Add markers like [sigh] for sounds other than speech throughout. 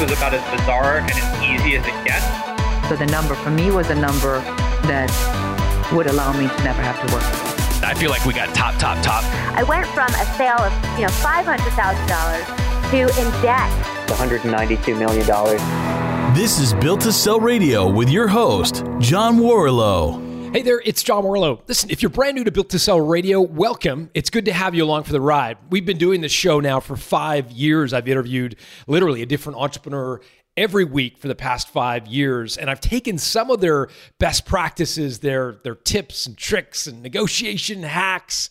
was about as bizarre and as easy as it gets. So the number for me was a number that would allow me to never have to work. I feel like we got top, top, top. I went from a sale of, you know, $500,000 to in debt. $192 million. This is Built to Sell Radio with your host, John Warrillow. Hey there, it's John Warrillow. Listen, if you're brand new to Built to Sell Radio, welcome. It's good to have you along for the ride. We've been doing this show now for five years. I've interviewed literally a different entrepreneur every week for the past five years. And I've taken some of their best practices, their, their tips and tricks and negotiation hacks,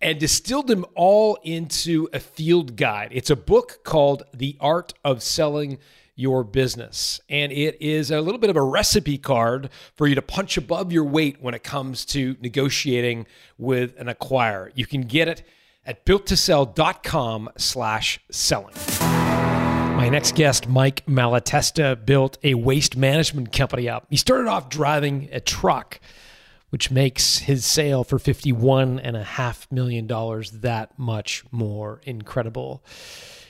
and distilled them all into a field guide. It's a book called The Art of Selling your business. And it is a little bit of a recipe card for you to punch above your weight when it comes to negotiating with an acquirer. You can get it at builttosell.com slash selling. My next guest, Mike Malatesta, built a waste management company up. He started off driving a truck, which makes his sale for $51.5 million that much more incredible.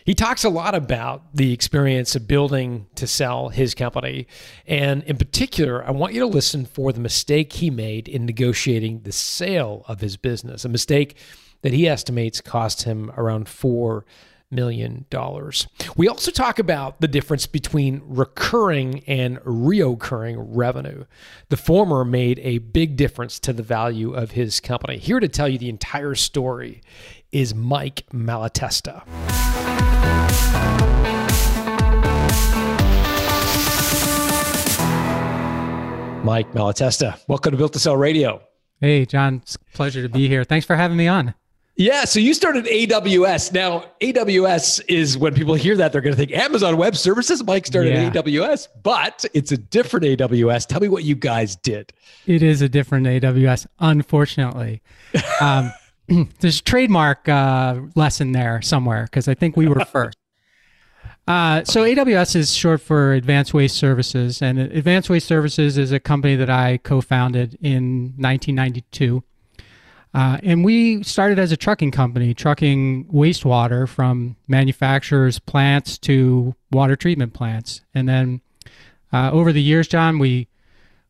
He talks a lot about the experience of building to sell his company. And in particular, I want you to listen for the mistake he made in negotiating the sale of his business, a mistake that he estimates cost him around four million dollars. We also talk about the difference between recurring and reoccurring revenue. The former made a big difference to the value of his company. Here to tell you the entire story is Mike Malatesta. Mike Malatesta, welcome to Built to Sell Radio. Hey, John, it's a pleasure to be here. Thanks for having me on. Yeah, so you started AWS. Now, AWS is when people hear that, they're going to think Amazon Web Services. Mike started yeah. AWS, but it's a different AWS. Tell me what you guys did. It is a different AWS, unfortunately. [laughs] um, [clears throat] there's a trademark uh, lesson there somewhere because I think we were first. [laughs] Uh, so AWS is short for Advanced Waste Services, and Advanced Waste Services is a company that I co-founded in 1992. Uh, and we started as a trucking company, trucking wastewater from manufacturers' plants to water treatment plants. And then uh, over the years, John, we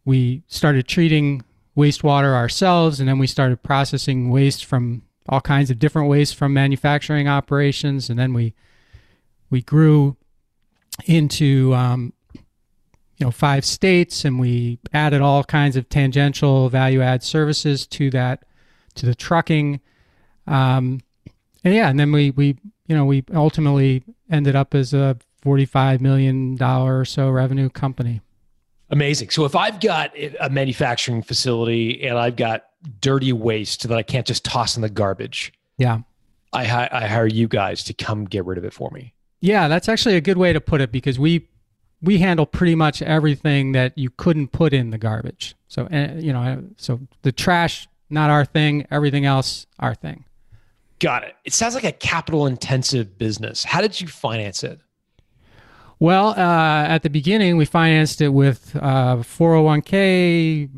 we started treating wastewater ourselves, and then we started processing waste from all kinds of different waste from manufacturing operations, and then we we grew into um, you know five states and we added all kinds of tangential value add services to that to the trucking. Um, and yeah and then we we you know we ultimately ended up as a 45 million dollar or so revenue company. Amazing. So if i've got a manufacturing facility and i've got dirty waste that i can't just toss in the garbage yeah. I, I hire you guys to come get rid of it for me yeah, that's actually a good way to put it because we we handle pretty much everything that you couldn't put in the garbage. So uh, you know, so the trash not our thing, everything else our thing. Got it. It sounds like a capital intensive business. How did you finance it? Well, uh, at the beginning, we financed it with uh, 401k,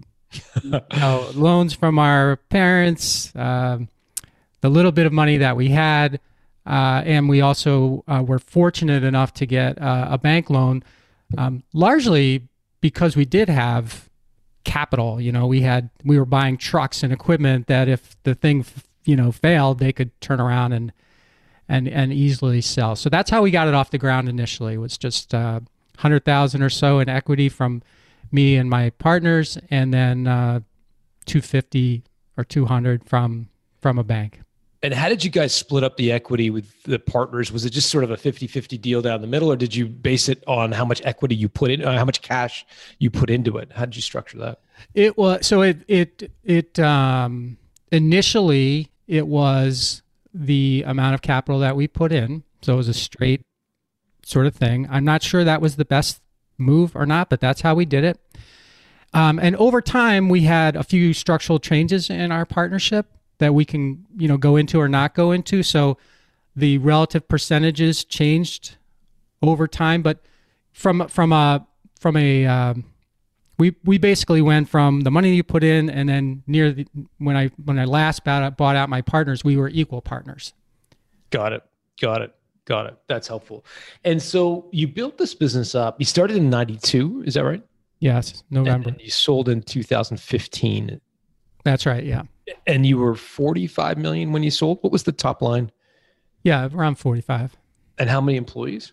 you know, [laughs] loans from our parents, uh, the little bit of money that we had. Uh, and we also uh, were fortunate enough to get uh, a bank loan, um, largely because we did have capital. You know, we had we were buying trucks and equipment that if the thing you know failed, they could turn around and and and easily sell. So that's how we got it off the ground initially. It was just uh, hundred thousand or so in equity from me and my partners, and then uh, two fifty or two hundred from from a bank. And how did you guys split up the equity with the partners? Was it just sort of a 50 50 deal down the middle, or did you base it on how much equity you put in, uh, how much cash you put into it? How did you structure that? It was so it, it, it, um, initially it was the amount of capital that we put in. So it was a straight sort of thing. I'm not sure that was the best move or not, but that's how we did it. Um, and over time, we had a few structural changes in our partnership that we can you know go into or not go into. So the relative percentages changed over time, but from from a from a um, we we basically went from the money you put in, and then near the, when I when I last bought out, bought out my partners, we were equal partners. Got it. Got it. Got it. That's helpful. And so you built this business up. You started in 92, is that right? Yes, November. And you sold in 2015. That's right. Yeah. And you were 45 million when you sold. What was the top line? Yeah, around 45. And how many employees?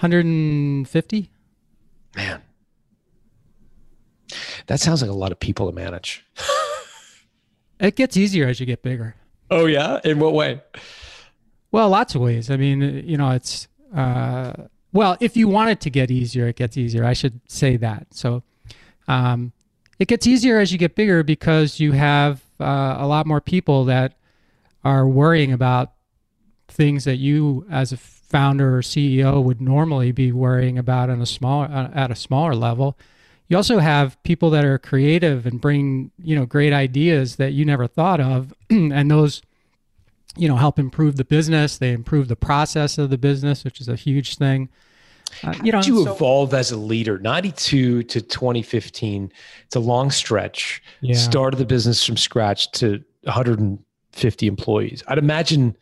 150. Man. That sounds like a lot of people to manage. [laughs] It gets easier as you get bigger. Oh yeah? In what way? Well, lots of ways. I mean, you know, it's uh, well, if you want it to get easier, it gets easier. I should say that. So, um, it gets easier as you get bigger because you have uh, a lot more people that are worrying about things that you, as a founder or CEO, would normally be worrying about on a small uh, at a smaller level. You also have people that are creative and bring you know great ideas that you never thought of, [clears throat] and those you know help improve the business. They improve the process of the business, which is a huge thing. Uh, you know, did you so, evolve as a leader? Ninety two to twenty fifteen. It's a long stretch. Yeah. Started the business from scratch to one hundred and fifty employees. I'd imagine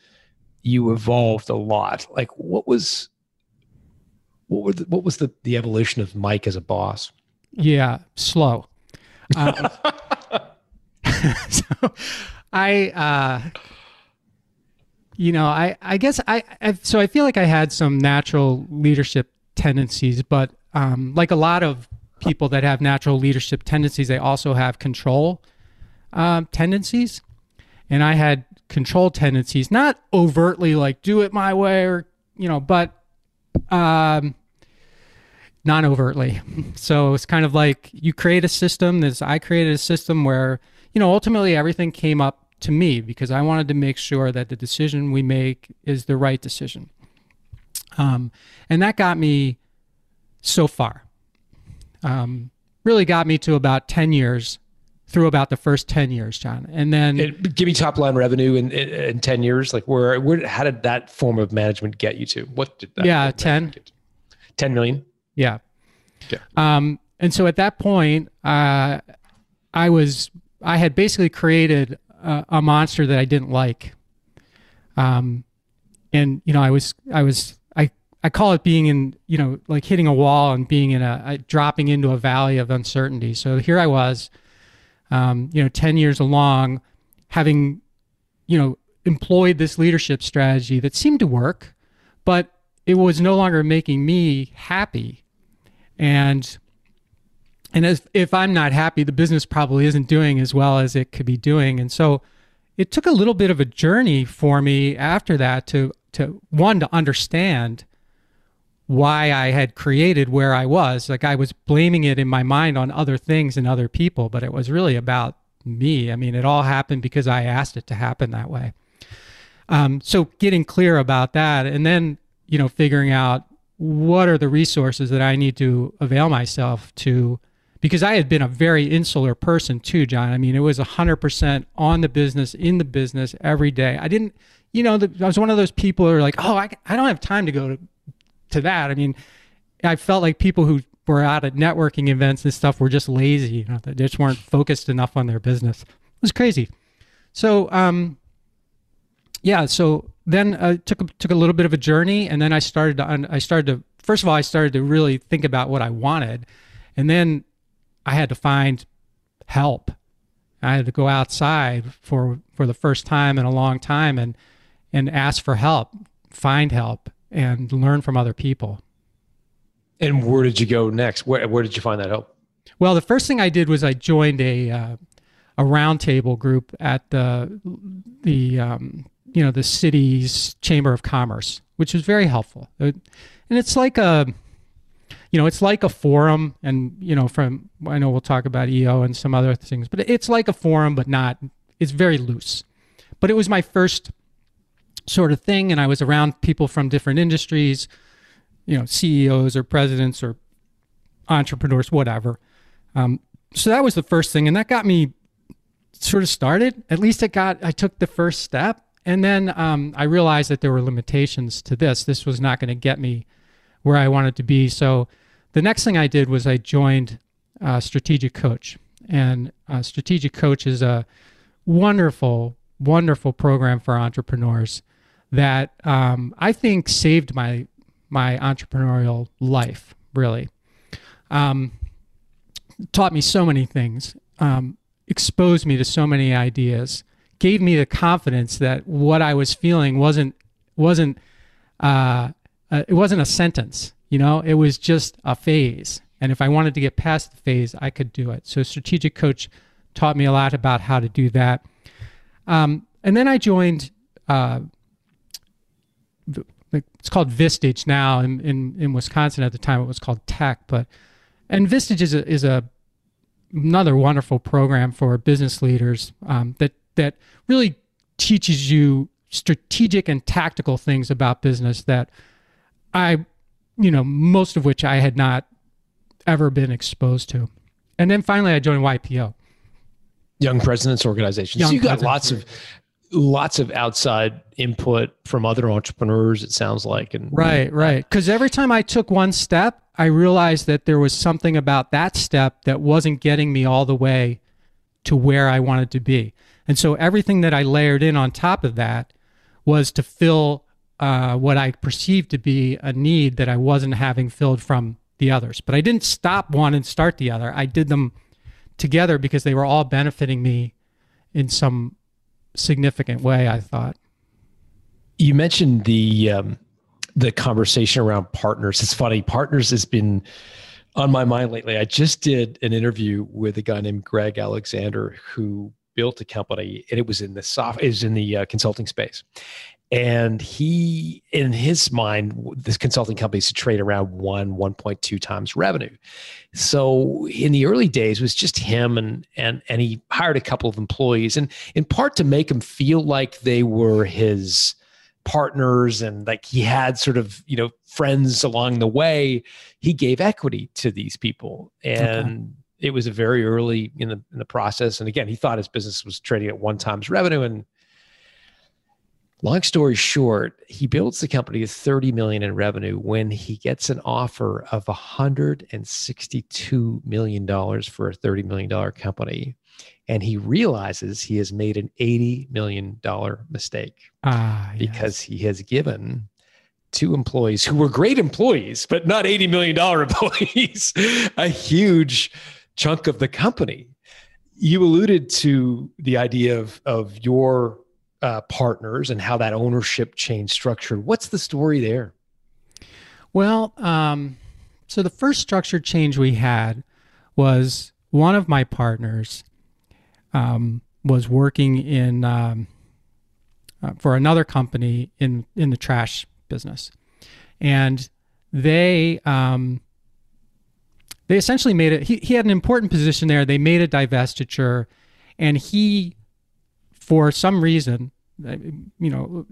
you evolved a lot. Like, what was what were the, what was the the evolution of Mike as a boss? Yeah, slow. Um, [laughs] [laughs] so I, uh, you know, I, I guess I, I, so I feel like I had some natural leadership tendencies, but um, like a lot of people that have natural leadership tendencies, they also have control um, tendencies. And I had control tendencies, not overtly like do it my way or, you know, but um, non overtly. So it's kind of like you create a system. This I created a system where you know ultimately everything came up to me because I wanted to make sure that the decision we make is the right decision. Um, and that got me so far. Um, really got me to about ten years through about the first 10 years john and then it, give me top line revenue in, in, in, 10 years like where, where how did that form of management get you to what did that yeah 10 10 million yeah. Yeah. Um, and so at that point, uh, I was I had basically created a, a, monster that I didn't like. Um, and you know, I was I was I call it being in you know like hitting a wall and being in a, a dropping into a valley of uncertainty. So here I was, um, you know, ten years along, having you know employed this leadership strategy that seemed to work, but it was no longer making me happy and and as, if I'm not happy, the business probably isn't doing as well as it could be doing. And so it took a little bit of a journey for me after that to to one to understand why I had created where I was. Like I was blaming it in my mind on other things and other people, but it was really about me. I mean, it all happened because I asked it to happen that way. Um, so getting clear about that, and then you know figuring out what are the resources that I need to avail myself to because I had been a very insular person too, John. I mean, it was 100% on the business, in the business every day. I didn't, you know, the, I was one of those people who are like, oh, I, I don't have time to go to, to that. I mean, I felt like people who were out at networking events and stuff were just lazy, you know, they just weren't focused enough on their business. It was crazy. So, um, yeah, so then I took took a little bit of a journey, and then I started to I started to first of all I started to really think about what I wanted, and then I had to find help. I had to go outside for for the first time in a long time and and ask for help, find help, and learn from other people. And where did you go next? Where where did you find that help? Well, the first thing I did was I joined a uh, a roundtable group at the the um, you know the city's chamber of commerce, which was very helpful. and it's like a you know it's like a forum, and you know from I know we'll talk about EO and some other things, but it's like a forum, but not. It's very loose. But it was my first sort of thing, and I was around people from different industries, you know, CEOs or presidents or entrepreneurs, whatever. Um, so that was the first thing, and that got me sort of started. At least it got I took the first step, and then um, I realized that there were limitations to this. This was not going to get me where I wanted to be. So the next thing I did was I joined uh, Strategic Coach. And uh, Strategic Coach is a wonderful, wonderful program for entrepreneurs that um, I think saved my my entrepreneurial life. Really, um, taught me so many things, um, exposed me to so many ideas, gave me the confidence that what I was feeling wasn't wasn't uh, uh, it wasn't a sentence. You know, it was just a phase. And if I wanted to get past the phase, I could do it. So, strategic coach taught me a lot about how to do that. Um, and then I joined. Uh, it's called Vistage now in, in, in Wisconsin at the time it was called TEC but and Vistage is a, is a another wonderful program for business leaders um, that that really teaches you strategic and tactical things about business that I you know most of which I had not ever been exposed to. And then finally I joined YPO Young Presidents Organization. Young so you got lots of lots of outside input from other entrepreneurs. It sounds like, and Right, right. Because every time I took one step, I realized that there was something about that step that wasn't getting me all the way to where I wanted to be. And so everything that I layered in on top of that was to fill uh, what I perceived to be a need that I wasn't having filled from the others. But I didn't stop one and start the other. I did them together because they were all benefiting me in some significant way, I thought. You mentioned the um, the conversation around partners. It's funny. Partners has been on my mind lately. I just did an interview with a guy named Greg Alexander who built a company, and it was in the soft, it was in the uh, consulting space. And he, in his mind, this consulting company is to trade around one, 1.2 times revenue. So in the early days, it was just him and and and he hired a couple of employees, and in part to make them feel like they were his partners and like he had sort of you know friends along the way he gave equity to these people and okay. it was a very early in the in the process and again he thought his business was trading at one times revenue and long story short he builds the company to 30 million in revenue when he gets an offer of 162 million dollars for a 30 million dollar company. And he realizes he has made an 80 million dollar mistake ah, because he has given two employees who were great employees but not 80 million dollar [laughs] employees a huge chunk of the company. You alluded to the idea of of your uh, partners and how that ownership change structured. What's the story there? Well, um, so the first structure change we had was one of my partners um, was working in um, uh, for another company in in the trash business, and they um, they essentially made it. He, he had an important position there. They made a divestiture, and he for some reason, you know,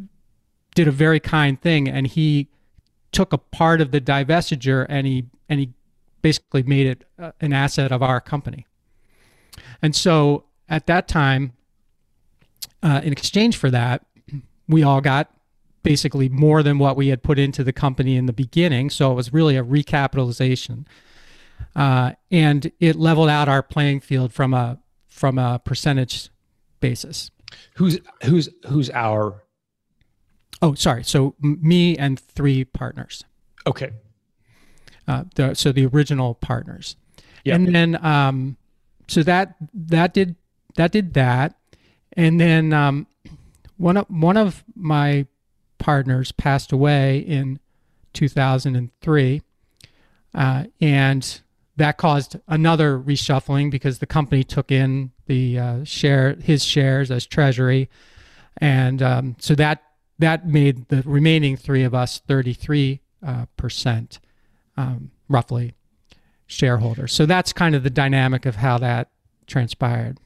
did a very kind thing, and he took a part of the divestiture and he and he basically made it uh, an asset of our company. And so at that time, uh, in exchange for that, we all got basically more than what we had put into the company in the beginning. So it was really a recapitalization, uh, and it leveled out our playing field from a from a percentage basis. Who's who's who's our? Oh, sorry. So me and three partners. Okay. Uh, the, so the original partners. Yeah. And then um, so that that did that did that, and then um, one of one of my partners passed away in 2003, uh, and that caused another reshuffling because the company took in the uh, share his shares as treasury, and um, so that that made the remaining three of us 33 uh, percent, um, roughly, shareholders. So that's kind of the dynamic of how that transpired.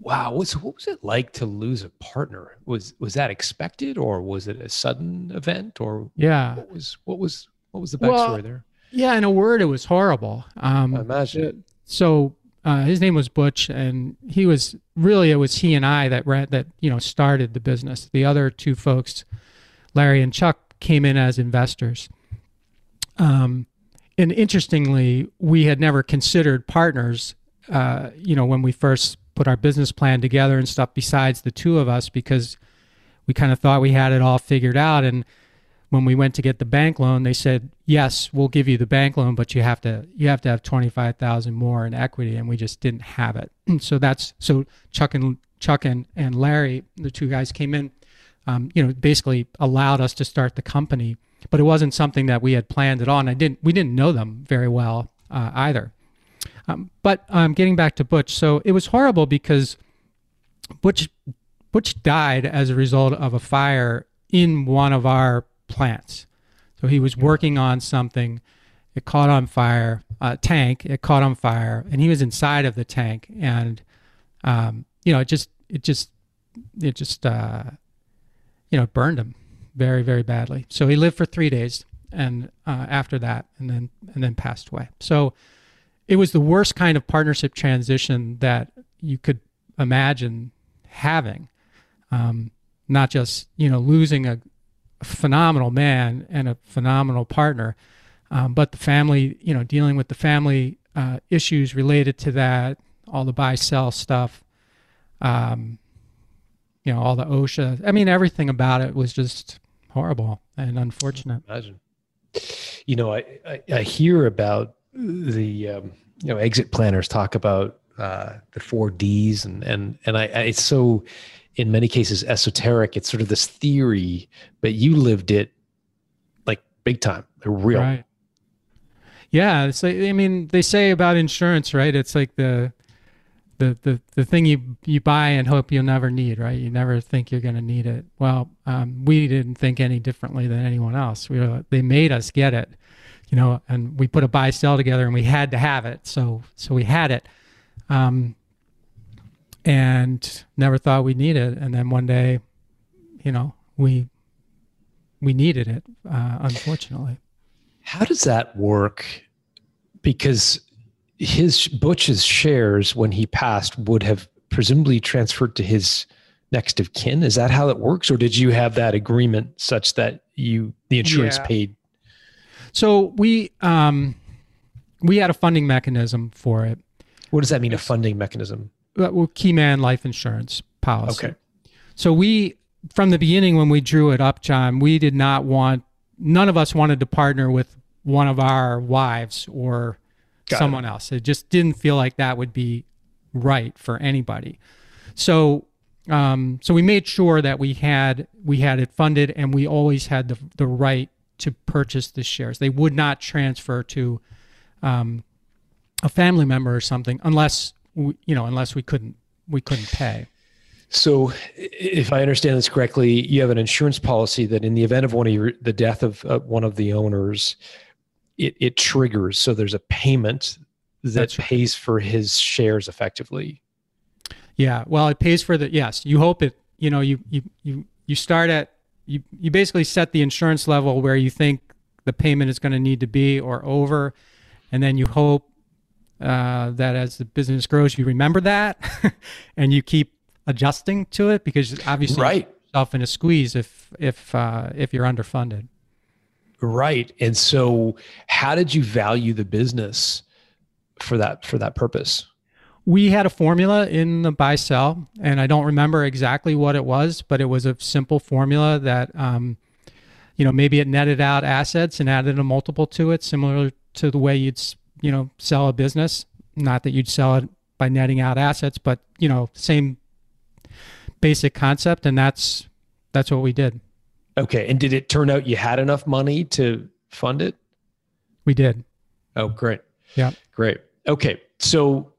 Wow, what was it like to lose a partner? Was was that expected, or was it a sudden event, or yeah, what was what was what was the backstory well, there? Yeah, in a word, it was horrible. Um, I imagine. So uh, his name was Butch, and he was really it was he and I that ran, that you know started the business. The other two folks, Larry and Chuck, came in as investors. Um, and interestingly, we had never considered partners. Uh, you know, when we first put our business plan together and stuff, besides the two of us, because we kind of thought we had it all figured out. And when we went to get the bank loan, they said, "Yes, we'll give you the bank loan, but you have to you have to have twenty five thousand more in equity," and we just didn't have it. [clears throat] so that's so Chuck and Chuck and, and Larry, the two guys came in, um, you know, basically allowed us to start the company, but it wasn't something that we had planned at all, and I didn't we didn't know them very well uh, either. Um, but um, getting back to Butch, so it was horrible because Butch Butch died as a result of a fire in one of our plants. So he was working on something. It caught on fire, a tank. It caught on fire, and he was inside of the tank. And um, you know, it just, it just, it just, uh, you know, burned him very, very badly. So he lived for three days, and uh, after that, and then and then passed away. So it was the worst kind of partnership transition that you could imagine having. Um, not just you know losing a, phenomenal man and a phenomenal partner, um, but the family, you know, dealing with the family uh, issues related to that, all the buy sell stuff, um, you know, all the OSHA. I mean, everything about it was just horrible and unfortunate. Imagine. You know, I, I, I hear about the um, you know exit planners talk about uh, the four Ds and and and I, I it's so in many cases esoteric. It's sort of this theory, but you lived it like big time, real. Right. Yeah, it's like, I mean, they say about insurance, right? It's like the the the the thing you you buy and hope you'll never need, right? You never think you're going to need it. Well, um, we didn't think any differently than anyone else. We were, they made us get it, you know, and we put a buy sell together, and we had to have it. So so we had it. Um, and never thought we'd need it. And then one day, you know, we we needed it, uh, unfortunately. How does that work? Because his Butch's shares when he passed would have presumably transferred to his next of kin. Is that how it works, or did you have that agreement such that you the insurance yeah. paid? So we um, we had a funding mechanism for it. What does that mean? A funding mechanism? Uh, well, Keyman Life Insurance policy. Okay. So we, from the beginning when we drew it up, John, we did not want, none of us wanted to partner with one of our wives or Got someone it. else. It just didn't feel like that would be right for anybody. So, um, so we made sure that we had we had it funded, and we always had the the right to purchase the shares. They would not transfer to um, a family member or something unless you know, unless we couldn't we couldn't pay. So, if I understand this correctly, you have an insurance policy that, in the event of one of your the death of uh, one of the owners, it, it triggers. So there's a payment that That's pays for his shares effectively. Yeah, well, it pays for the yes. You hope it. You know, you you you you start at you you basically set the insurance level where you think the payment is going to need to be or over, and then you hope uh, that as the business grows, you remember that [laughs] and you keep adjusting to it because obviously right. yourself in a squeeze if if uh, if you're underfunded. Right. And so, how did you value the business for that for that purpose? We had a formula in the buy sell, and I don't remember exactly what it was, but it was a simple formula that, um, you know, maybe it netted out assets and added a multiple to it, similar to the way you'd you know, sell a business. Not that you'd sell it by netting out assets, but you know, same basic concept, and that's that's what we did. Okay, and did it turn out you had enough money to fund it? We did. Oh, great. Yeah, great. Okay, so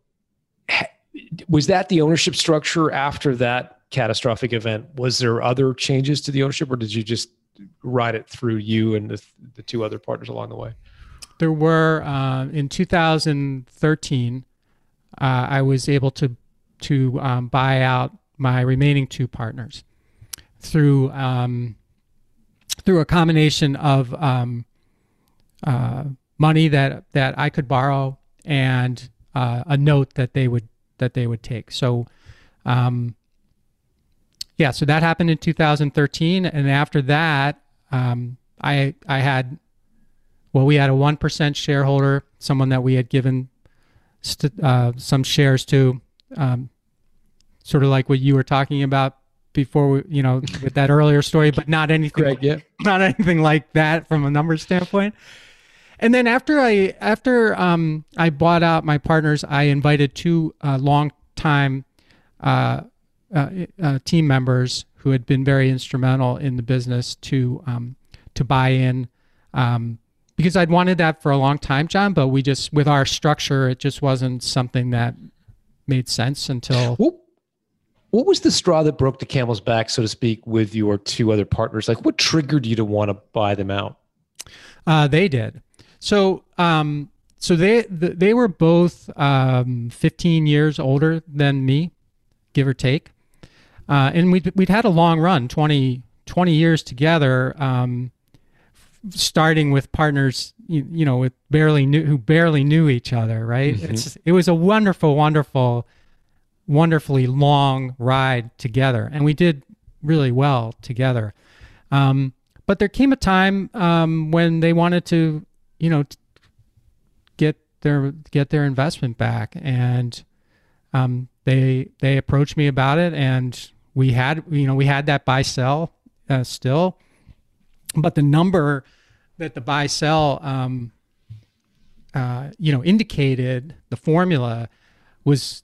was that the ownership structure after that catastrophic event? Was there other changes to the ownership, or did you just ride it through you and the, the two other partners along the way? There were uh, in 2013. Uh, I was able to to um, buy out my remaining two partners through um, through a combination of um, uh, money that that I could borrow and uh, a note that they would that they would take. So, um, yeah, so that happened in 2013, and after that, um, I I had well, we had a 1% shareholder, someone that we had given st- uh, some shares to, um, sort of like what you were talking about before we, you know, with that earlier story, but not anything, Greg, yeah. [laughs] not anything like that from a number standpoint. And then after I after um, I bought out my partners, I invited two uh, long time uh, uh, uh, team members who had been very instrumental in the business to um, to buy in um, because I'd wanted that for a long time, John. But we just with our structure, it just wasn't something that made sense until. What, what was the straw that broke the camel's back, so to speak, with your two other partners? Like, what triggered you to want to buy them out? Uh, they did. So, um, so they they were both um, 15 years older than me, give or take, uh, and we'd we'd had a long run, 20, 20 years together. Um, starting with partners, you, you, know, with barely knew who barely knew each other, right? Mm-hmm. It's it was a wonderful, wonderful, wonderfully long ride together, and we did really well together. Um, but there came a time um, when they wanted to, you know, get their get their investment back, and um, they they approached me about it, and we had you know we had that buy sell uh, still, but the number that the buy sell um, uh, you know indicated the formula was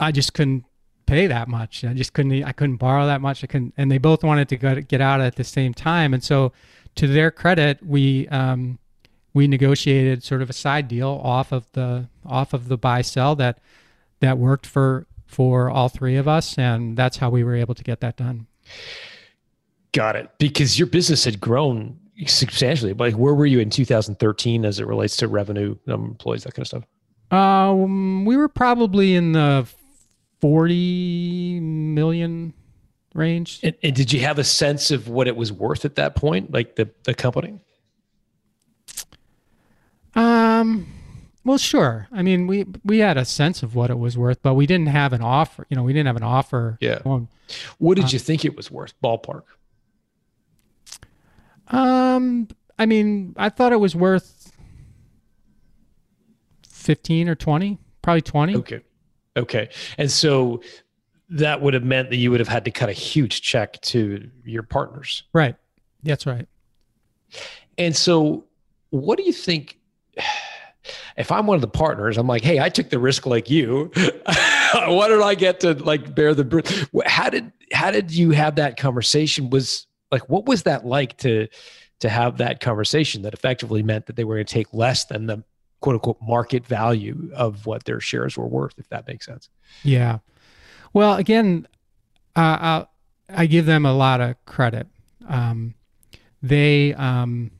I just couldn't pay that much. I just couldn't. I couldn't borrow that much. I couldn't. And they both wanted to go, get out at the same time. And so, to their credit, we um, we negotiated sort of a side deal off of the off of the buy sell that that worked for for all three of us, and that's how we were able to get that done. Got it. Because your business had grown substantially. Like, where were you in 2013 as it relates to revenue, number employees, that kind of stuff? Um, we were probably in the 40 million range. And, and, did you have a sense of what it was worth at that point, like the, the company? Um, well, sure. I mean, we we had a sense of what it was worth, but we didn't have an offer. You know, we didn't have an offer. Yeah. what did uh, you think it was worth, ballpark? Um, I mean, I thought it was worth fifteen or twenty, probably twenty. Okay. Okay. And so that would have meant that you would have had to cut a huge check to your partners. Right. That's right. And so what do you think [sighs] if I'm one of the partners, I'm like, hey, I took the risk like you. [laughs] Why did I get to like bear the how did how did you have that conversation? Was like what was that like to to have that conversation that effectively meant that they were going to take less than the quote unquote market value of what their shares were worth, if that makes sense. Yeah. Well, again, uh, I give them a lot of credit. Um, they, um,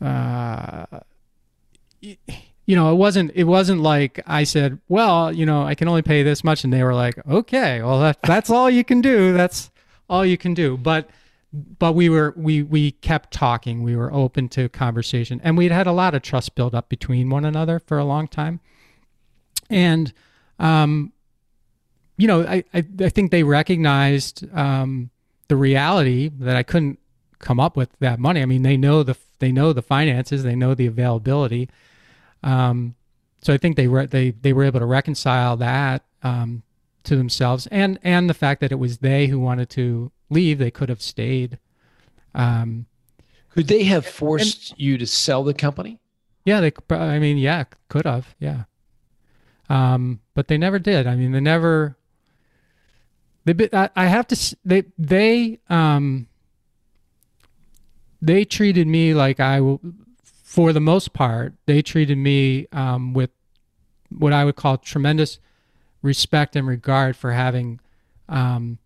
uh, you know, it wasn't it wasn't like I said, well, you know, I can only pay this much, and they were like, okay, well, that, that's all you can do. That's all you can do. But but we were we we kept talking. We were open to conversation. And we'd had a lot of trust built up between one another for a long time. And um you know i i, I think they recognized um the reality that i couldn't come up with that money. I mean they know the they know the finances. They know the availability um so i think they were they they were able to reconcile that um to themselves and and the fact that it was they who wanted to leave, they could have stayed. Um, could they have forced and, you to sell the company? Yeah, they. I mean, yeah, could have. Yeah. Um, but they never did. I mean, they never. They. I, I have to. They. They. Um. They treated me like I. For the most part, they treated me um, with what I would call tremendous respect and regard for having um,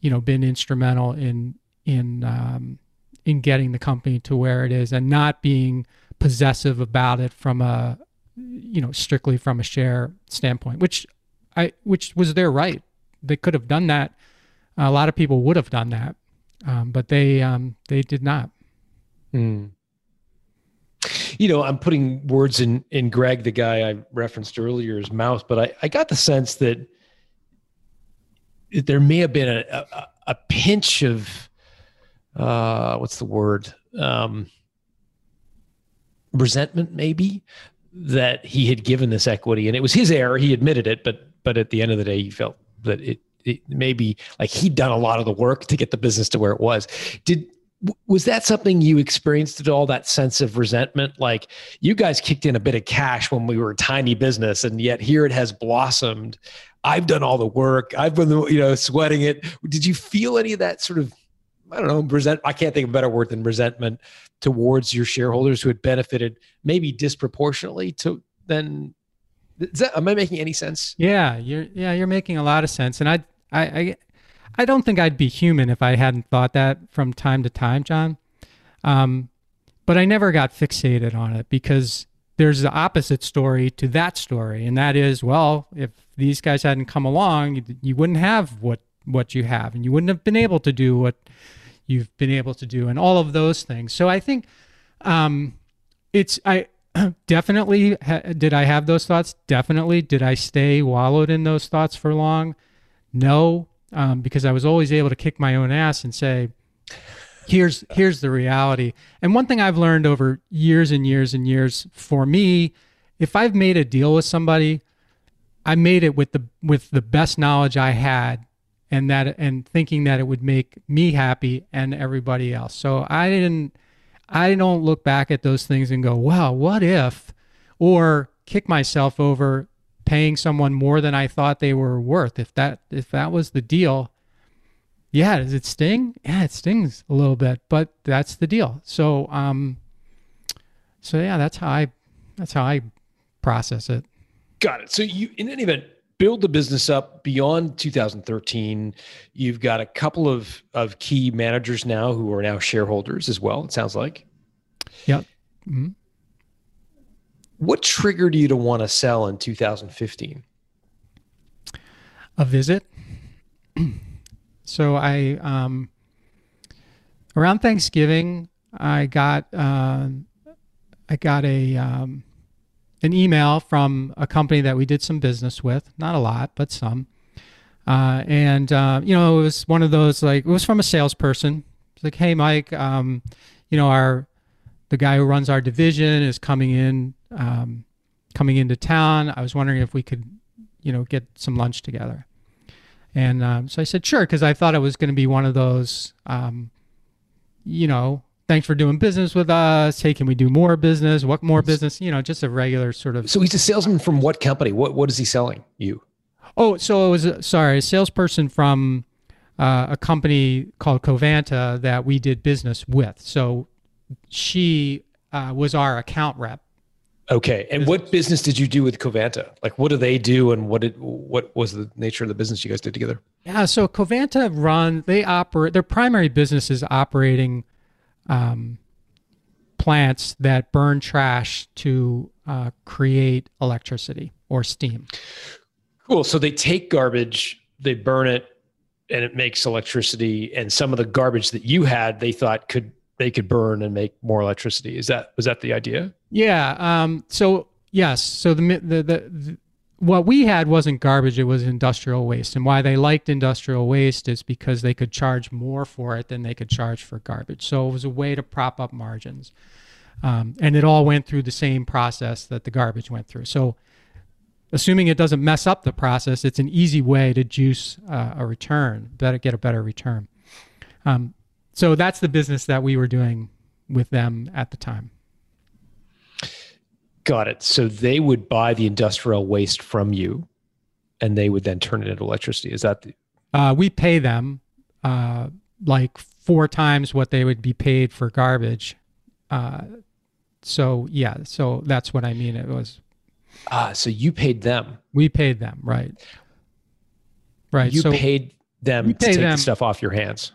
you know been instrumental in in um, in getting the company to where it is and not being possessive about it from a you know strictly from a share standpoint which i which was their right. They could have done that. A lot of people would have done that um, but they um, they did not. Mm. You know i'm putting words in in greg the guy i referenced earlier's mouth but i i got the sense that there may have been a, a, a pinch of uh, what's the word um, resentment maybe that he had given this equity and it was his error he admitted it but but at the end of the day he felt that it it maybe like he'd done a lot of the work to get the business to where it was. Did was that something you experienced at all that sense of resentment? Like you guys kicked in a bit of cash when we were a tiny business and yet here it has blossomed. I've done all the work. I've been you know sweating it. Did you feel any of that sort of i don't know resent i can't think of a better word than resentment towards your shareholders who had benefited maybe disproportionately to then that, am i making any sense? Yeah you're yeah you're making a lot of sense. And i i, I I don't think I'd be human if I hadn't thought that from time to time, John. Um, but I never got fixated on it because there's the opposite story to that story, and that is, well, if these guys hadn't come along, you, wouldn't have what what you have, and you wouldn't have been able to do what you've been able to do, and all of those things. So I think um, it's I [clears throat] definitely ha- did I have those thoughts. Definitely did I stay wallowed in those thoughts for long. No, um, because I was always able to kick my own ass and say, here's here's the reality. And one thing I've learned over years and years and years for me, if I've made a deal with somebody, I made it with the with the best knowledge I had and that and thinking that it would make me happy and everybody else. So I didn't I don't look back at those things and go, "Wow, what if?" or kick myself over paying someone more than I thought they were worth. If that if that was the deal, yeah, does it sting? Yeah, it stings a little bit, but that's the deal. So um so yeah, that's how I that's how I process it. Got it. So you in any event build the business up beyond 2013 you've got a couple of of key managers now who are now shareholders as well it sounds like yep mm-hmm. What triggered you to want to sell in 2015? A visit. [clears throat] so I, um, around Thanksgiving, I got uh, I got a um, an email from a company that we did some business with, not a lot, but some. Uh, and uh, you know, it was one of those like it was from a salesperson. It's like, hey, Mike, um, you know, our the guy who runs our division is coming in um, coming into town. I was wondering if we could, you know, get some lunch together. And um, so I said, sure, because I thought it was going to be one of those, um, you know, thanks for doing business with us. Hey, can we do more business? What more business? You know, just a regular sort of. So he's a salesman from what company? What What is he selling you? Oh, so it was a, sorry, a salesperson from uh, a company called Covanta that we did business with. So she uh, was our account rep Okay. And what business did you do with Covanta? Like, what do they do, and what did what was the nature of the business you guys did together? Yeah. So Covanta run they operate their primary business is operating um, plants that burn trash to uh, create electricity or steam. Cool. So they take garbage, they burn it, and it makes electricity. And some of the garbage that you had, they thought could they could burn and make more electricity. Is that was that the idea? Yeah. Um, so yes. So the, the, the the what we had wasn't garbage; it was industrial waste. And why they liked industrial waste is because they could charge more for it than they could charge for garbage. So it was a way to prop up margins. Um, and it all went through the same process that the garbage went through. So assuming it doesn't mess up the process, it's an easy way to juice uh, a return, better get a better return. Um, so that's the business that we were doing with them at the time. Got it. So they would buy the industrial waste from you and they would then turn it into electricity. Is that the uh, we pay them uh, like four times what they would be paid for garbage. Uh, so yeah, so that's what I mean. It was ah, so you paid them. We paid them, right? Right. You so paid them to take them, the stuff off your hands.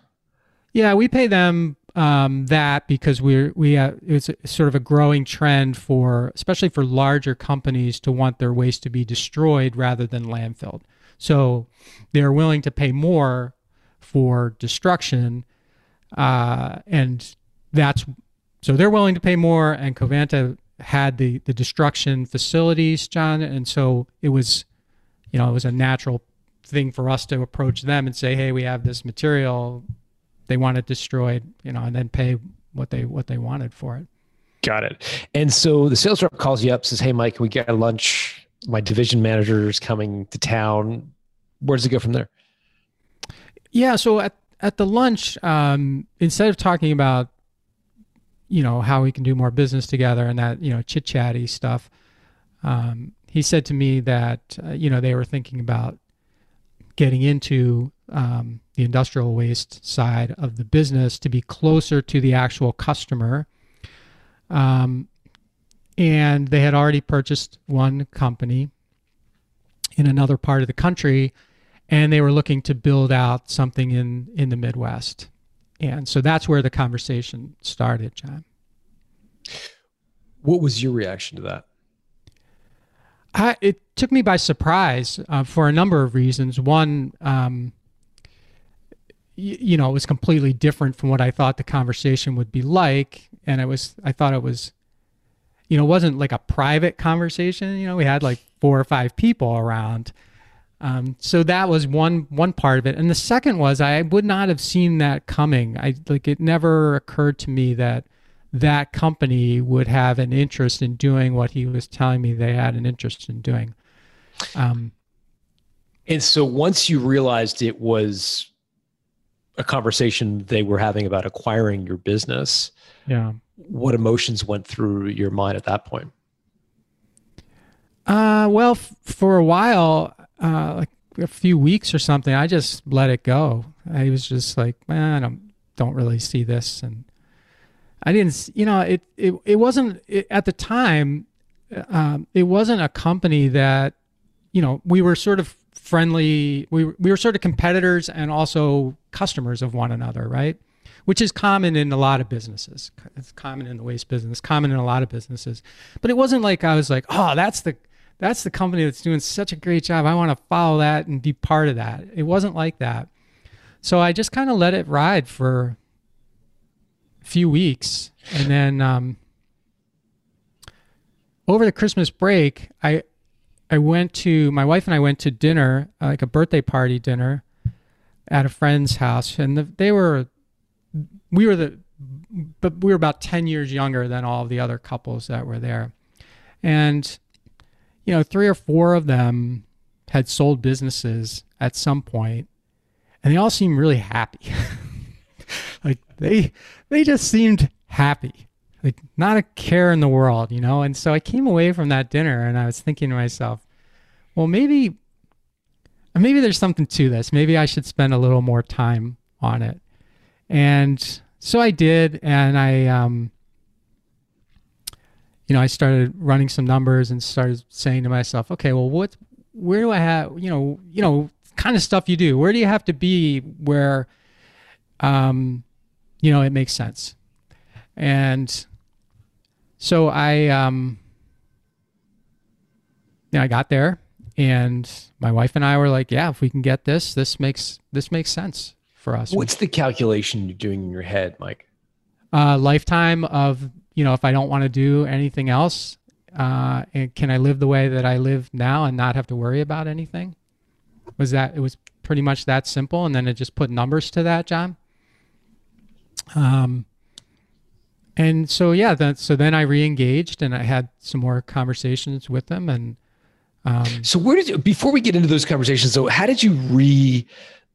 Yeah, we pay them um, that because we're we have, it's sort of a growing trend for especially for larger companies to want their waste to be destroyed rather than landfilled. So they're willing to pay more for destruction, uh, and that's so they're willing to pay more. And Covanta had the the destruction facilities, John, and so it was, you know, it was a natural thing for us to approach them and say, hey, we have this material they want it destroyed, you know, and then pay what they what they wanted for it. Got it. And so the sales rep calls you up, says, "Hey, Mike, we get a lunch. My division manager is coming to town. where does it go from there? Yeah. So at at the lunch, um, instead of talking about you know how we can do more business together and that you know chit chatty stuff, um, he said to me that uh, you know they were thinking about getting into um, the industrial waste side of the business to be closer to the actual customer. Um, and they had already purchased one company in another part of the country and they were looking to build out something in in the midwest. And so that's where the conversation started john. What was your reaction to that? I, it took me by surprise uh, for a number of reasons. One um, you know it was completely different from what i thought the conversation would be like and I was i thought it was you know, it wasn't like a private conversation. You know, we had like four or five people around. Um, so that was one one part of it, and the second was I would not have seen that coming. I like it never occurred to me that that company would have an interest in doing what he was telling me they had an interest in doing. Um, and so once you realized it was a conversation they were having about acquiring your business, yeah, what emotions went through your mind at that point? Uh, well, f- for a while, uh, like a few weeks or something, I just let it go. I was just like, man, I don't, don't really see this, and I didn't, you know, it it it wasn't it, at the time. Um, it wasn't a company that, you know, we were sort of friendly. We we were sort of competitors and also customers of one another, right? which is common in a lot of businesses. It's common in the waste business, common in a lot of businesses. But it wasn't like I was like, oh, that's the that's the company that's doing such a great job. I want to follow that and be part of that. It wasn't like that. So I just kind of let it ride for a few weeks, and then um, over the Christmas break, I I went to my wife and I went to dinner, uh, like a birthday party dinner, at a friend's house, and the, they were we were the but we were about 10 years younger than all the other couples that were there. And you know three or four of them had sold businesses at some point and they all seemed really happy. [laughs] Like they they just seemed happy like not a care in the world you know and so i came away from that dinner and i was thinking to myself well maybe maybe there's something to this maybe i should spend a little more time on it and so I did, and I, um, you know, I started running some numbers and started saying to myself, okay, well, what, where do I have, you know, you know, kind of stuff you do. Where do you have to be where, um, you know, it makes sense? And so I, um, you know, I got there, and my wife and I were like, yeah, if we can get this, this makes this makes sense for us. What's the calculation you're doing in your head, Mike? Uh, lifetime of you know, if I don't want to do anything else, uh, and can I live the way that I live now and not have to worry about anything? Was that it was pretty much that simple, and then it just put numbers to that, John. Um, and so yeah, that so then I re-engaged and I had some more conversations with them, and um, so where did you before we get into those conversations? So how did you re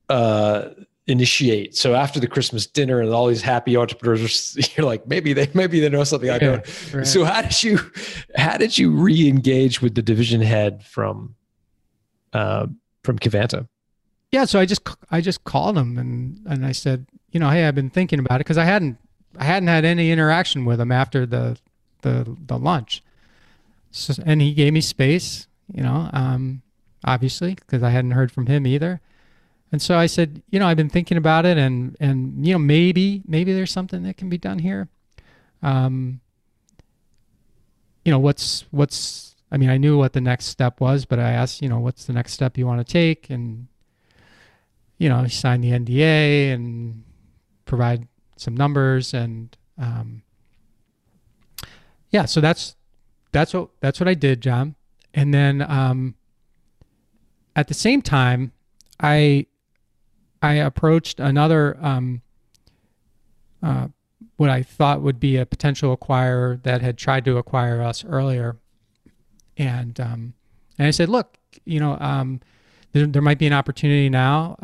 uh, initiate. So after the Christmas dinner and all these happy entrepreneurs, [laughs] you're like, maybe they maybe they know something I don't. Right. So how did you how did you re-engage with the division head from uh, from Covanta? Yeah, so I just I just called him and and I said, you know, hey, I've been thinking about it because I hadn't I hadn't had any interaction with him after the the the lunch. So, and he gave me space, you know, um, obviously because I hadn't heard from him either. And so I said, you know, I've been thinking about it, and and you know, maybe maybe there's something that can be done here. Um, you know, what's what's I mean, I knew what the next step was, but I asked, you know, what's the next step you want to take, and you know, sign the NDA and provide some numbers, and um, yeah, so that's that's what that's what I did, John. And then um, at the same time, I I approached another um, uh, what I thought would be a potential acquirer that had tried to acquire us earlier, and um, and I said, look, you know, um, there, there might be an opportunity now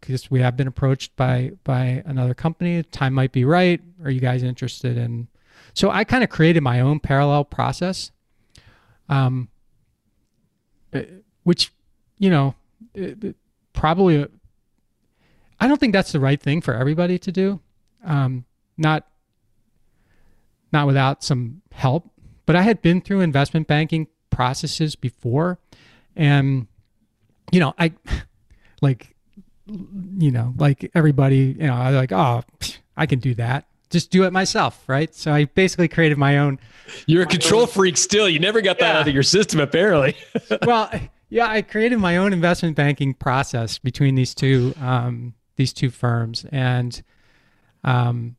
because we have been approached by by another company. Time might be right. Are you guys interested in? So I kind of created my own parallel process, um, uh, which you know it- it probably. I don't think that's the right thing for everybody to do. Um, not not without some help. But I had been through investment banking processes before, and you know, I like, you know, like everybody, you know, I like, oh, I can do that. Just do it myself, right? So I basically created my own. You're a control freak still. You never got that Yeah. out of your system, apparently. [laughs] well, yeah, I created my own investment banking process between these two um, these two firms, and um,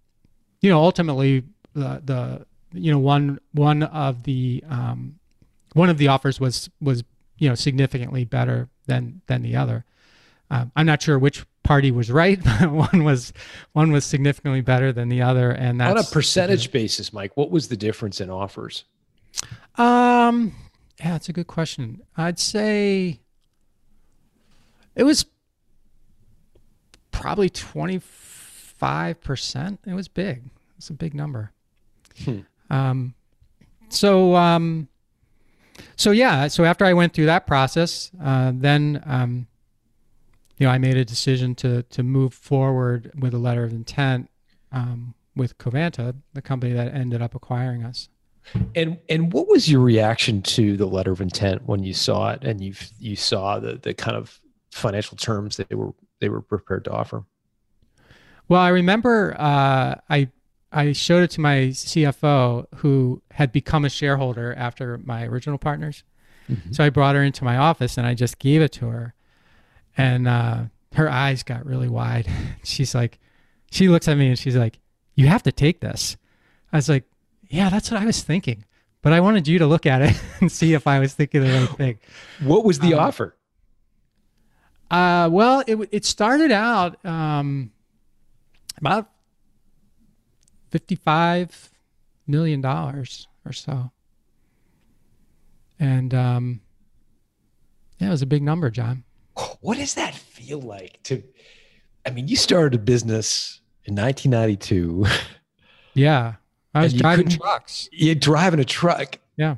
you know, ultimately the the you know one one of the um, one of the offers was was you know significantly better than than the other. Um, I'm not sure which party was right, [laughs] but one was one was significantly better than the other, and that's On a percentage basis, Mike, what was the difference in offers? Um, yeah, that's a good question. I'd say it was probably twenty five percent. It was big. It's a big number. Hmm. Um, so um, so yeah. So after I went through that process, uh, then um, you know, I made a decision to to move forward with a letter of intent um, with Covanta, the company that ended up acquiring us. And and what was your reaction to the letter of intent when you saw it and you you saw the the kind of financial terms that they were they were prepared to offer? Well, I remember uh, I I showed it to my CFO who had become a shareholder after my original partners. So I brought her into my office and I just gave it to her, and uh, her eyes got really wide. [laughs] She's like, she looks at me and she's like, "You have to take this." I was like, "Yeah, that's what I was thinking." But I wanted you to look at it [laughs] and see if I was thinking the right thing. [gasps] What was the Um, offer? Uh, well, it it started out um, about fifty-five million dollars or so, and um, yeah, it was a big number, John. What does that feel like to I mean, you started a business in 1992. Yeah, I was driving trucks. You're driving a truck. Yeah.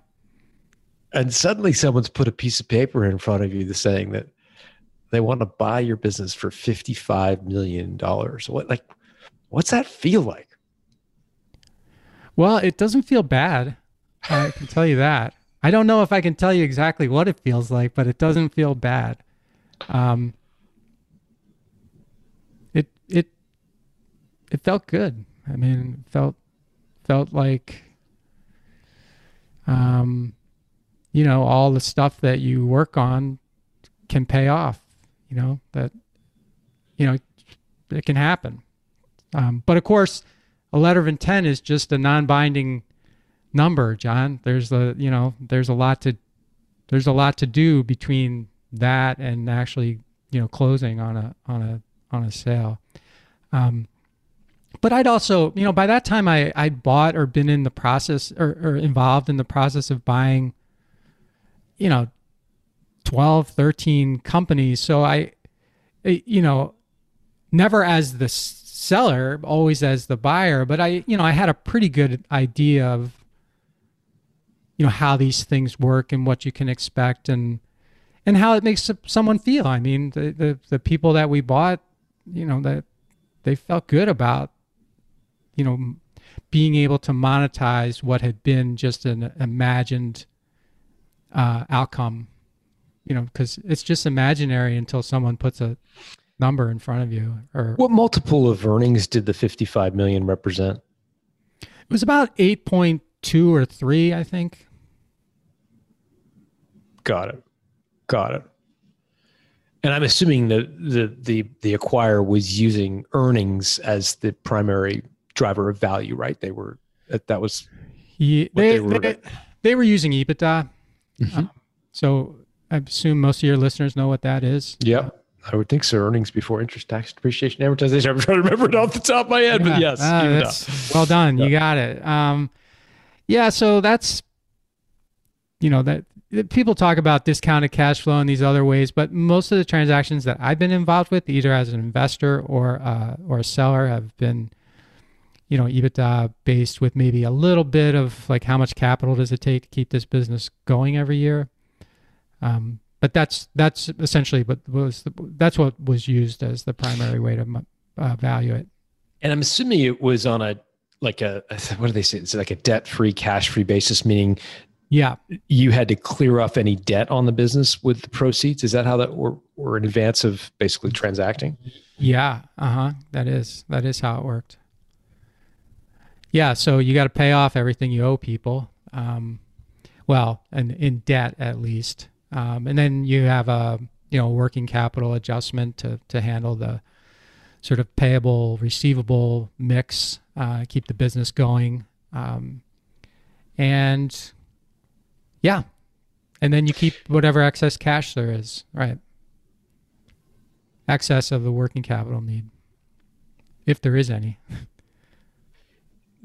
And suddenly someone's put a piece of paper in front of you that's saying that they want to buy your business for $55 million. What like what's that feel like? Well, it doesn't feel bad. I can tell you that. I don't know if I can tell you exactly what it feels like, but it doesn't feel bad. Um, it it it felt good. I mean, felt felt like um, you know, all the stuff that you work on can pay off. You know that you know it can happen. Um, but of course, a letter of intent is just a non-binding number, John. There's a you know there's a lot to there's a lot to do between that and actually you know closing on a on a on a sale. Um, but I'd also you know by that time I I'd bought or been in the process or, or involved in the process of buying you know 12 13 companies so I you know never as the s- seller always as the buyer but i you know i had a pretty good idea of you know how these things work and what you can expect and and how it makes someone feel. I mean the the, the people that we bought you know that they felt good about you know being able to monetize what had been just an imagined uh, outcome you know because it's just imaginary until someone puts a number in front of you or What multiple of earnings did the 55 million represent? It was about 8.2 or 3, I think. Got it. Got it. And I'm assuming that the the the acquirer was using earnings as the primary driver of value, right? They were that that was What they, they were- they, they were using EBITDA. Mhm. Um, so I assume most of your listeners know what that is. yeah. I would think so. Earnings before interest, tax, depreciation, amortization. [laughs] I'm trying to remember it off the top of my head, but yes, that's- well done. You got it. Um, yeah, so that's, you know, that people talk about discounted cash flow and these other ways, but most of the transactions that I've been involved with, either as an investor or uh, or a seller, have been, you know, EBITDA based with maybe a little bit of like how much capital does it take to keep this business going every year. Um, but that's that's essentially what was the, that's what was used as the primary way to uh, value it. And I'm assuming it was on a like a what do they say? It's like a debt free, cash free basis, meaning yeah, you had to clear off any debt on the business with the proceeds. Is that how that were, were in advance of basically transacting? Yeah, uh huh. That is that is how it worked. Yeah, so you got to pay off everything you owe people. Um, well, and in debt at least, um, and then you have a you know working capital adjustment to to handle the sort of payable receivable mix, uh, keep the business going, um, and yeah. And then you keep whatever excess cash there is, right? Excess of the working capital need, if there is any. [laughs]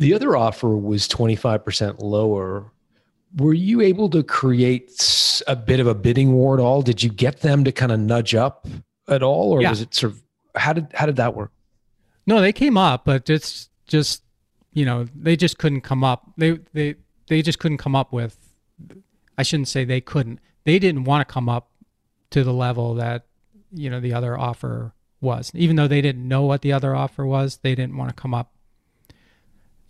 The other offer was 25% lower. Were you able to create a bit of a bidding war at all? Did you get them to kind of nudge up at all? Or Yeah. was it sort of, how did, how did that work? No, they came up, but it's just you know they just couldn't come up. They they they just couldn't come up with. I shouldn't say they couldn't. They didn't want to come up to the level that you know the other offer was. Even though they didn't know what the other offer was, they didn't want to come up.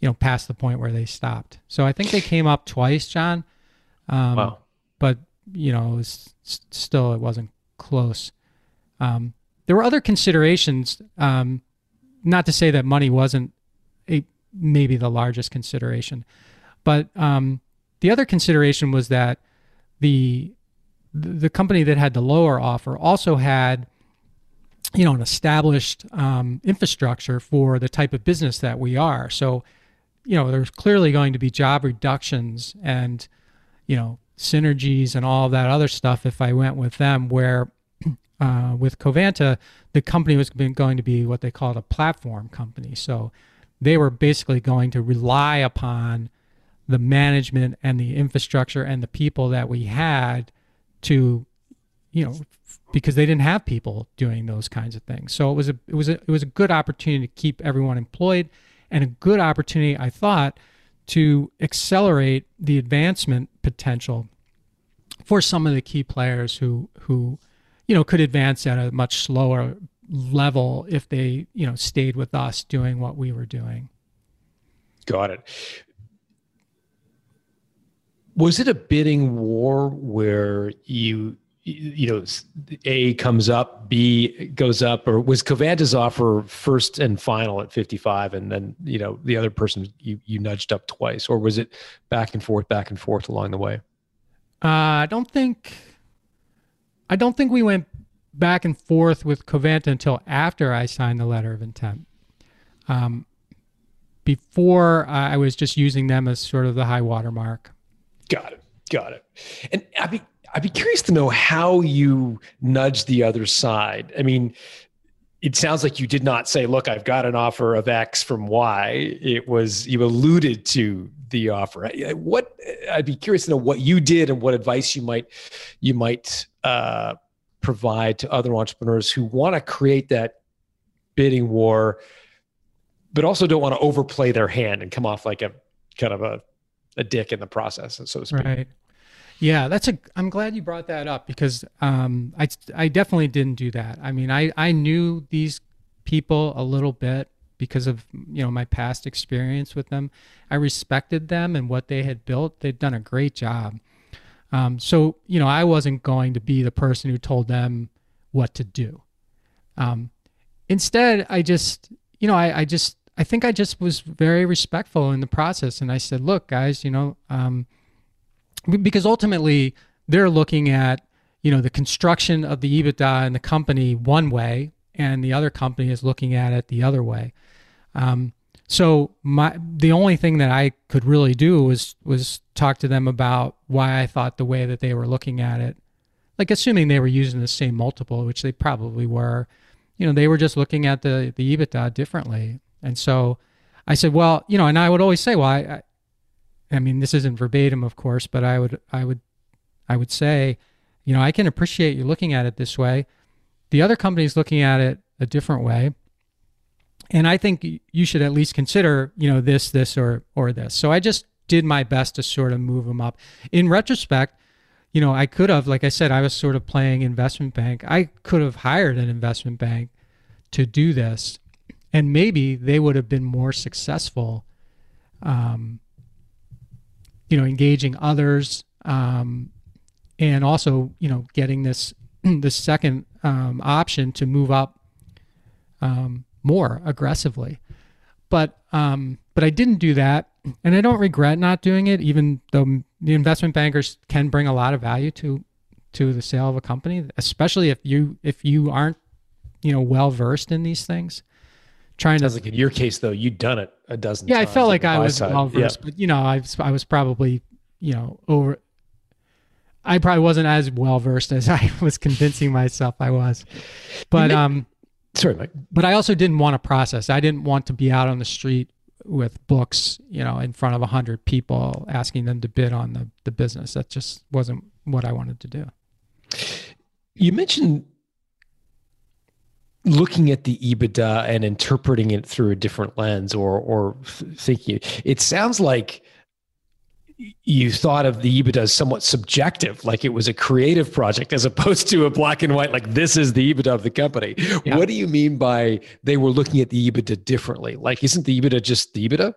You know, past the point where they stopped. So I think they came up twice, John. Um, Wow. But you know, it was, still it wasn't close. Um, there were other considerations. Um, not to say that money wasn't a maybe the largest consideration, but um, the other consideration was that the the company that had the lower offer also had you know an established um, infrastructure for the type of business that we are. So you know there's clearly going to be job reductions and you know synergies and all that other stuff if I went with them where [clears throat] uh, with Covanta, the company was going to be what they called a platform company. So they were basically going to rely upon the management and the infrastructure and the people that we had to, you know, because they didn't have people doing those kinds of things. So it was a it was a it was a good opportunity to keep everyone employed, and a good opportunity I thought to accelerate the advancement potential for some of the key players who who you know could advance at a much slower level if they you know stayed with us doing what we were doing Got it. Was it a bidding war where you, you know, A comes up, B goes up, or was Covanta's offer first and final at 55 and then, you know, the other person you, you nudged up twice, or was it back and forth, back and forth along the way? uh, i don't think i don't think we went back and forth with covanta until after i signed the letter of intent um, before i I was just using them as sort of the high watermark. Got it. Got it. And I'd be I'd be curious to know how you nudged the other side. I mean, it sounds like you did not say, "Look, I've got an offer of X from Y." It was you alluded to the offer. What I'd be curious to know what you did and what advice you might you might uh, provide to other entrepreneurs who want to create that bidding war, but also don't want to overplay their hand and come off like a kind of a a dick in the process, so to speak. Right. Yeah, that's a. I'm glad you brought that up because um, I I definitely didn't do that. I mean, I I knew these people a little bit because of you know my past experience with them. I respected them and what they had built. They'd done a great job. Um, so you know, I wasn't going to be the person who told them what to do. Um, instead, I just you know I I just I think I just was very respectful in the process, and I said, look, guys, you know. Um, because ultimately they're looking at you know the construction of the EBITDA in the company one way, and the other company is looking at it the other way. Um, so my the only thing that I could really do was was talk to them about why I thought the way that they were looking at it, like assuming they were using the same multiple, which they probably were, you know, they were just looking at the the EBITDA differently. And so I said, well, you know, and I would always say, well, I, I mean, this isn't verbatim, of course, but I would, I would, I would say, you know, I can appreciate you looking at it this way. The other company's looking at it a different way. And I think you should at least consider, you know, this, this, or or this. So I just did my best to sort of move them up. In retrospect, you know, I could have, like I said, I was sort of playing investment bank. I could have hired an investment bank to do this, and maybe they would have been more successful. Um, you know, engaging others, um, and also, you know, getting this [clears throat] the second um, option to move up um, more aggressively. But um, but I didn't do that, and I don't regret not doing it, even though the investment bankers can bring a lot of value to to the sale of a company, especially if you if you aren't you know well versed in these things. Trying Sounds to like in your case though, you'd done it a dozen. yeah, I felt like I was well versed, Yeah. but you know, I was, I was probably you know over. I probably wasn't as well versed as [laughs] I was convincing myself I was, but um, Sorry, Mike. but I also didn't want to process. I didn't want to be out on the street with books, you know, in front of a hundred people asking them to bid on the, the business. That just wasn't what I wanted to do. You mentioned looking at the EBITDA and interpreting it through a different lens or or thinking it sounds like you thought of the EBITDA as somewhat subjective, like it was a creative project as opposed to a black and white, like this is the EBITDA of the company. Yeah. What do you mean by they were looking at the EBITDA differently? Like, isn't the EBITDA just the EBITDA?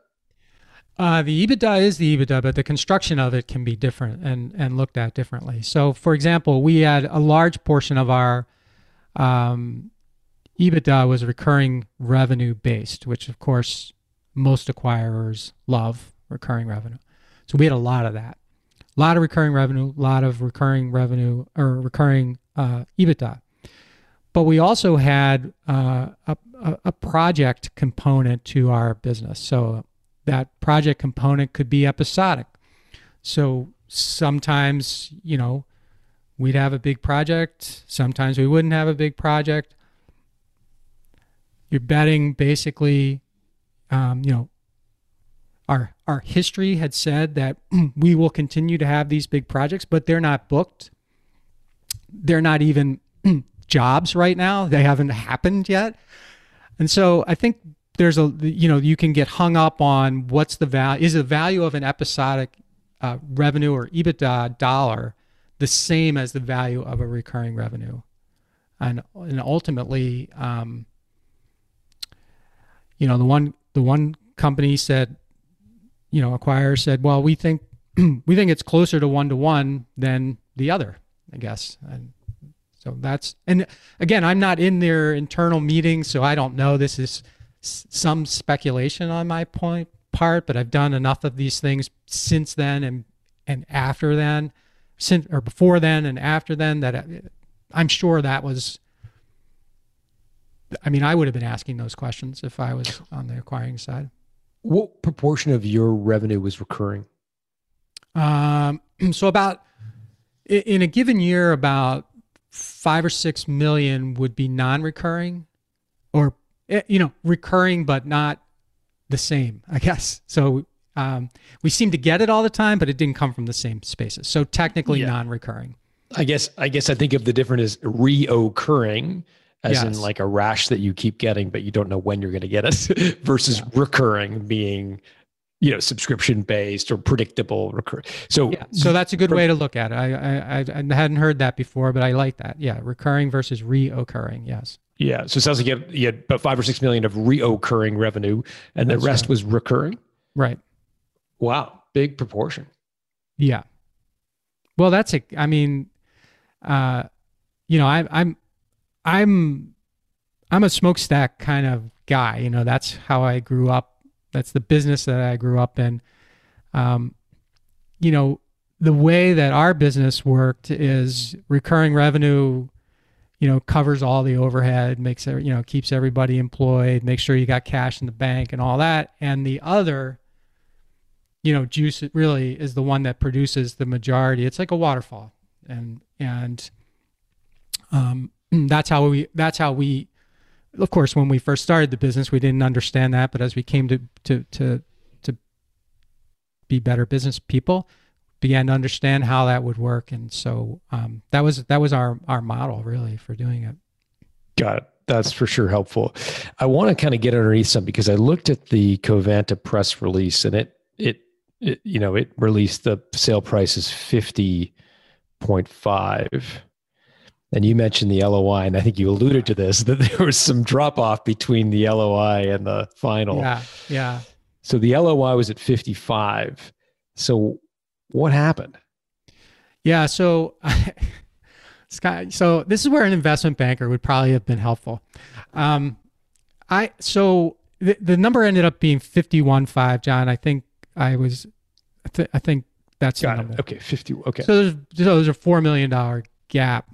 Uh, the EBITDA is the EBITDA, but the construction of it can be different and, and looked at differently. So, for example, we had a large portion of our um, EBITDA was recurring revenue based, which of course most acquirers love recurring revenue. So we had a lot of that, a lot of recurring revenue, a lot of recurring revenue or recurring uh, EBITDA. But we also had uh, a, a, a project component to our business. So that project component could be episodic. So sometimes, you know, we'd have a big project, sometimes we wouldn't have a big project. You're betting basically, um, you know, our our history had said that [clears throat] we will continue to have these big projects, but they're not booked. They're not even [clears throat] jobs right now. They haven't happened yet. And so I think there's a you know you can get hung up on what's the value is the value of an episodic uh, revenue or EBITDA dollar the same as the value of a recurring revenue, and and ultimately, um, you know the one the one company said, you know, acquirer said, well, we think [clears throat] we think it's closer to one to one than the other, I guess, and so that's and again, I'm not in their internal meetings, so I don't know. This is s- some speculation on my point part, but I've done enough of these things since then and and after then, since or before then and after then that I- I'm sure that was. I mean, I would have been asking those questions if I was on the acquiring side. What proportion of your revenue was recurring? Um, [clears throat] so about in a given year, about five or six million would be non-recurring, or eh, you know, recurring but not the same. I guess so. Um, we seem to get it all the time, but it didn't come from the same spaces. So technically Yeah. non-recurring. I guess I guess I think of the different as reoccurring, as in like a rash that you keep getting, but you don't know when you're going to get it, [laughs] versus recurring being, you know, subscription based or predictable. Recur. So Yeah. So that's a good way to look at it. I, I I hadn't heard that before, but I like that. Yeah, recurring versus reoccurring. Yes. yeah, so it sounds like you had, you had about five or six million of reoccurring revenue, and the rest right. was recurring. Right. Wow, big proportion. Yeah. Well, that's a. I mean, uh, you know, I, I'm, I'm, I'm a smokestack kind of guy. You know, that's how I grew up. That's the business that I grew up in. Um, you know, the way that our business worked is recurring revenue. You know, covers all the overhead, makes you know, keeps everybody employed, makes sure you got cash in the bank and all that. And the other you know, juice really is the one that produces the majority. It's like a waterfall, and and um, that's how we that's how we. Of course, when we first started the business, we didn't understand that, but as we came to to to to be better business people, began to understand how that would work, and so um, that was that was our our model really for doing it. Got it. That's for sure helpful. I want to kind of get underneath some because I looked at the Covanta press release and it it, it you know it released the sale price is fifty point five. And you mentioned the LOI, and I think you alluded to this [laughs] that there was some drop off between the LOI and the final. Yeah, yeah. So the LOI was at 55. So what happened? Yeah, so [laughs] Scott, so this is where an investment banker would probably have been helpful. Um, I so the, the number ended up being 51.5, John. I think I was I, th- I think that's Got the it. number. Okay, 50. Okay. So there's, so there's a four million dollar gap.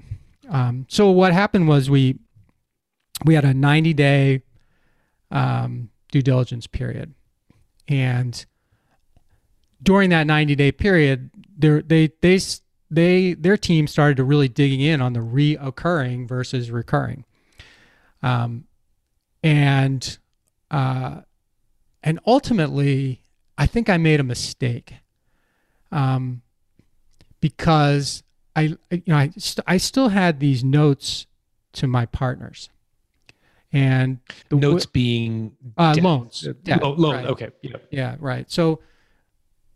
Um, so what happened was we we had a 90 day um, due diligence period, and during that 90 day period, there they they they their team started to really digging in on the reoccurring versus recurring, um, and uh, and ultimately, I think I made a mistake, um, because I you know I st- I still had these notes to my partners, and the w- Notes being uh, debt. loans, debt, lo- loan. right. Okay. Yeah. Yeah, right. So,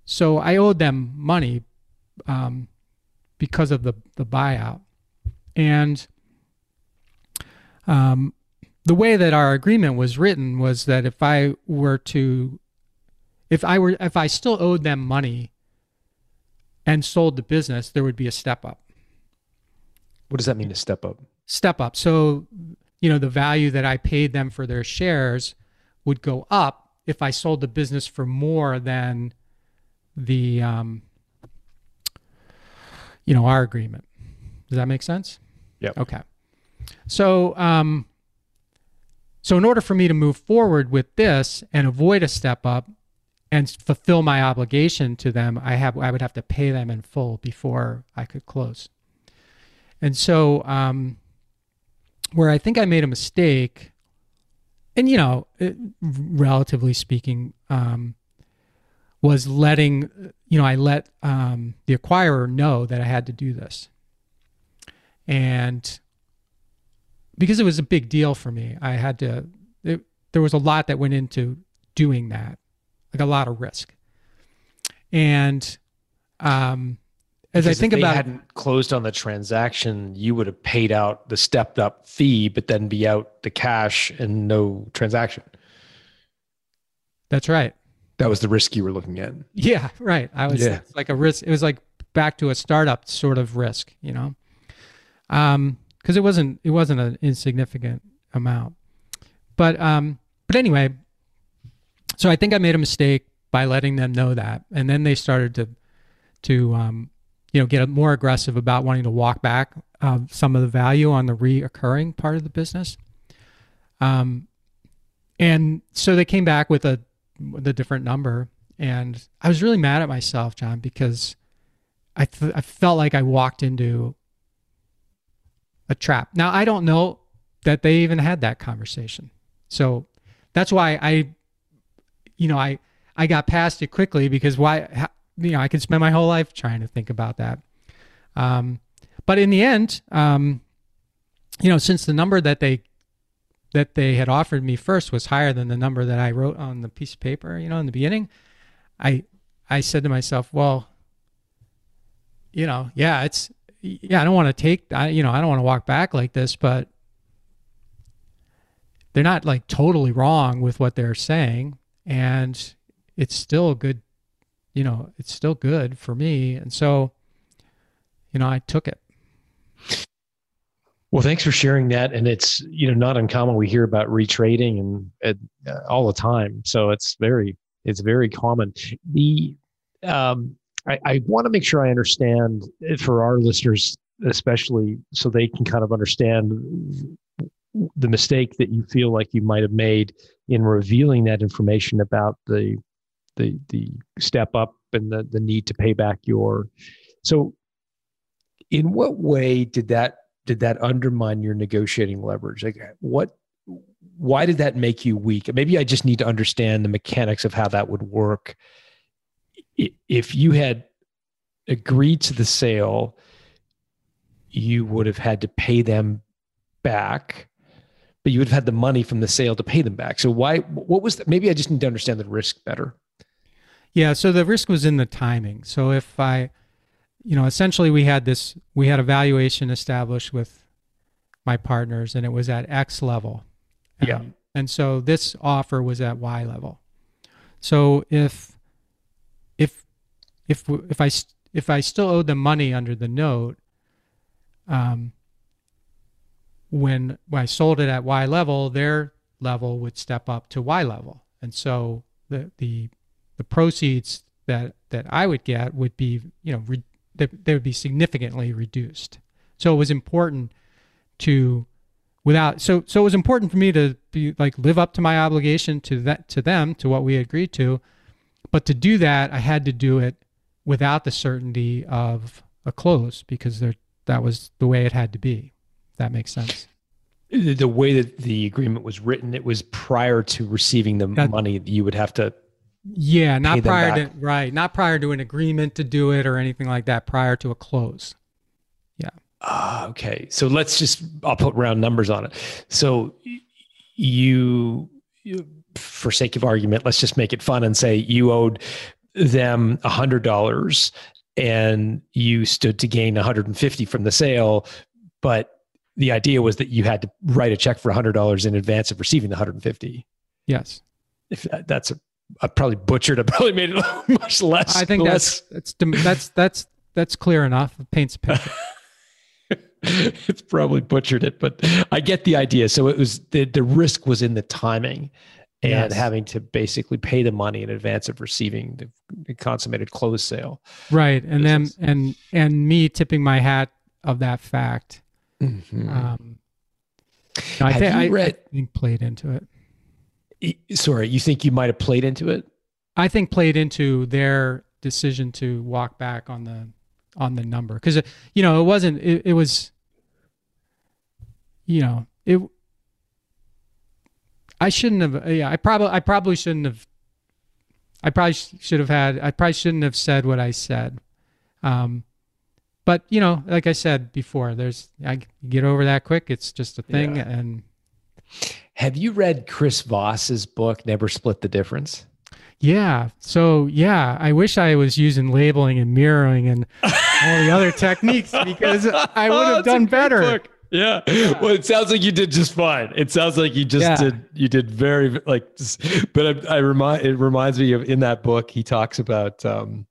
so I owed them money um, because of the the buyout, and um, the way that our agreement was written was that if I were to, if I were, if I still owed them money and sold the business, there would be a step up. What does that mean to step up? Step up. So, you know, the value that I paid them for their shares would go up if I sold the business for more than the, um, you know, our agreement. Does that make sense? Yeah. Okay. So, um, so in order for me to move forward with this and avoid a step up and fulfill my obligation to them, I have I would have to pay them in full before I could close. And so, um, where I think I made a mistake, and you know, it, relatively speaking, um, was letting you know I let um, the acquirer know that I had to do this, and because it was a big deal for me, I had to. It, there was a lot that went into doing that, like a lot of risk, and um, as I Because if think they about hadn't closed on the transaction, you would have paid out the stepped up fee, but then be out the cash and no transaction. that's right. That was the risk you were looking at. Yeah, right. I was Yeah. like a risk. It was like back to a startup sort of risk, you know, um, because it wasn't it wasn't an insignificant amount. But um, but anyway, so I think I made a mistake by letting them know that, and then they started to to um, you know get more aggressive about wanting to walk back uh, some of the value on the reoccurring part of the business. Um, and so they came back with a with a different number, and I was really mad at myself, John, because I th- I felt like I walked into a trap. Now I don't know that they even had that conversation, so that's why I, you know, I I got past it quickly because why ha- you know I could spend my whole life trying to think about that. Um, but in the end, um, you know, since the number that they that they had offered me first was higher than the number that I wrote on the piece of paper, you know, in the beginning, I I said to myself, well, you know, yeah, it's yeah, I don't want to take I you know, I don't want to walk back like this, but they're not like totally wrong with what they're saying and it's still good, you know, it's still good for me. And so, you know, I took it. Well, thanks for sharing that. And it's you know not uncommon. We hear about retrading and, uh, all the time, so it's very it's very common. The um, I, I want to make sure I understand for our listeners, especially so they can kind of understand the mistake that you feel like you might have made in revealing that information about the the the step up and the the need to pay back your so in what way did that did that undermine your negotiating leverage? Like what why did that make you weak? Maybe i just need to understand the mechanics of how that would work. If you had agreed to the sale, you would have had to pay them back, but you would have had the money from the sale to pay them back. So why? What was that? Maybe I just need to understand the risk better. Yeah, so the risk was in the timing. So if I, you know, essentially we had this, we had a valuation established with my partners, and it was at X level. Yeah. And so this offer was at Y level. So if, if, if if I if I still owed them money under the note, um, when I sold it at Y level, their level would step up to Y level, and so the the the proceeds that that I would get would be you know re- they, they would be significantly reduced. So it was important to without so so it was important for me to be like live up to my obligation to that to them to what we agreed to, but to do that I had to do it without the certainty of a close because there that was the way it had to be. That makes sense. The way that the agreement was written, it was prior to receiving the That- money. You would have to. Yeah, not prior to right, not prior to an agreement to do it or anything like that. Prior to a close. Yeah. Ah, okay. So let's just. I'll put round numbers on it. So you, you, for sake of argument, let's just make it fun and say you owed them a hundred dollars, and you stood to gain 150 from the sale, but the idea was that you had to write a check for $100 in advance of receiving the 150 Yes, if that, that's a I probably butchered. [laughs] I probably made it much less. I think less, that's that's that's that's that's clear enough. It paints a picture. [laughs] [laughs] it's probably butchered it, but I get the idea. So it was the the risk was in the timing and Yes. having to basically pay the money in advance of receiving the, the consummated close sale. right, and then and and me tipping my hat of that fact. Mhm. Um, I, Have thi- you I, I read- think played into it. Sorry, you think you might have played into it? I think played into their decision to walk back on the on the number because you know it wasn't it, it was you know it I shouldn't have yeah I probably I probably shouldn't have I probably should have had I probably shouldn't have said what I said um but you know like I said before there's I get over that quick it's just a thing Yeah. and Have you read Chris Voss's book, Never Split the Difference? Yeah. So yeah, I wish I was using labeling and mirroring and all the other techniques [laughs] because I would have done better. Yeah. Well, it sounds like you did just fine. It sounds like you just Yeah. did. You did very like. Just, but I, I remind. It reminds me of in that book he talks about. um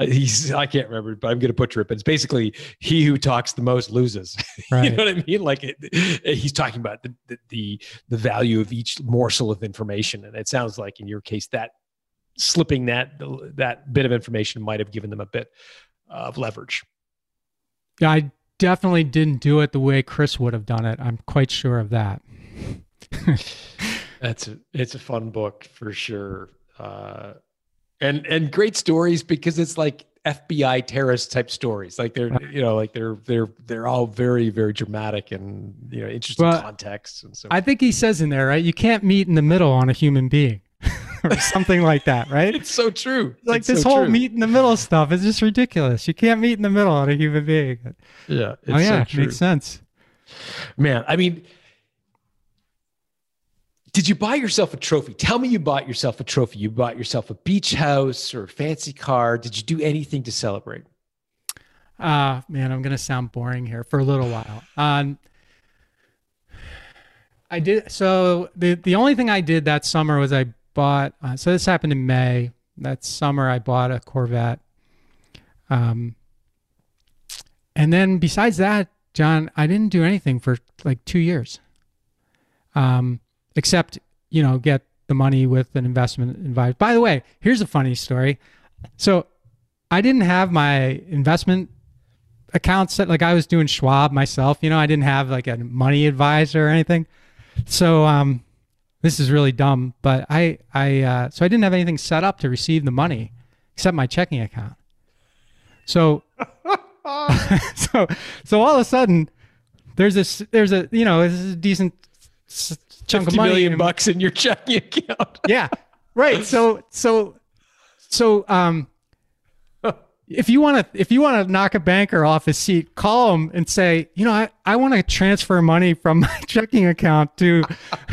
He's I can't remember, but I'm going to butcher it. But it's basically he who talks the most loses. [laughs] you know what I mean? Like it, he's talking about the, the the the value of each morsel of information, and it sounds like in your case that slipping that that bit of information might have given them a bit of leverage. Yeah, I definitely didn't do it the way Chris would have done it. I'm quite sure of that. [laughs] That's a, it's a fun book for sure, uh, and and great stories because it's like FBI terrorist type stories. Like they're you know like they're they're they're all very very dramatic and you know interesting Well, contexts and so. I think he says in there, right? You can't meet in the middle on a human being [laughs] or something like that, right? it's so true. Like It's this so whole true. meet in the middle stuff is just ridiculous. You can't meet in the middle on a human being. Yeah, it's oh yeah, so makes sense. Man, I mean, did you buy yourself a trophy? Tell me you bought yourself a trophy. You bought yourself a beach house or a fancy car. Did you do anything to celebrate? Uh man, I'm gonna sound boring here for a little while. Um I did so the the only thing I did that summer was I bought uh, so this happened in May. That summer I bought a Corvette. Um and then besides that, John, I didn't do anything for like 2 years. Um except, you know, get the money with an investment advisor. By the way, here's a funny story. So I didn't have my investment accounts set like I was doing Schwab myself. You know, I didn't have like a money advisor or anything. So um, this is really dumb, but I I uh, so I didn't have anything set up to receive the money except my checking account. So [laughs] so so all of a sudden there's this there's a you know this is a decent chunk of money million bucks in your checking account. [laughs] yeah right so so so um if you want to if you want to knock a banker off his seat, call him and say, you know, I, I want to transfer money from my [laughs] checking account to [laughs]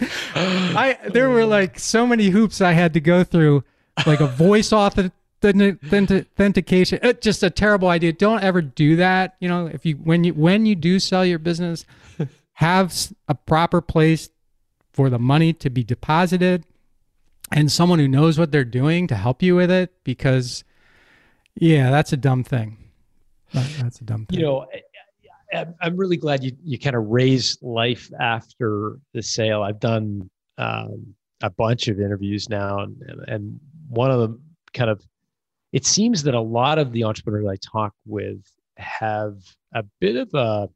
I there were like so many hoops I had to go through, like a voice auth authentication. It's just a terrible idea. Don't ever do that. You know, if you when you when you do sell your business, have a proper place for the money to be deposited and someone who knows what they're doing to help you with it because yeah, that's a dumb thing. That- That's a dumb thing. you know i'm really glad you you kind of raised life after the sale i've done um, a bunch of interviews now and, and one of them kind of it seems that a lot of the entrepreneurs i talk with have a bit of a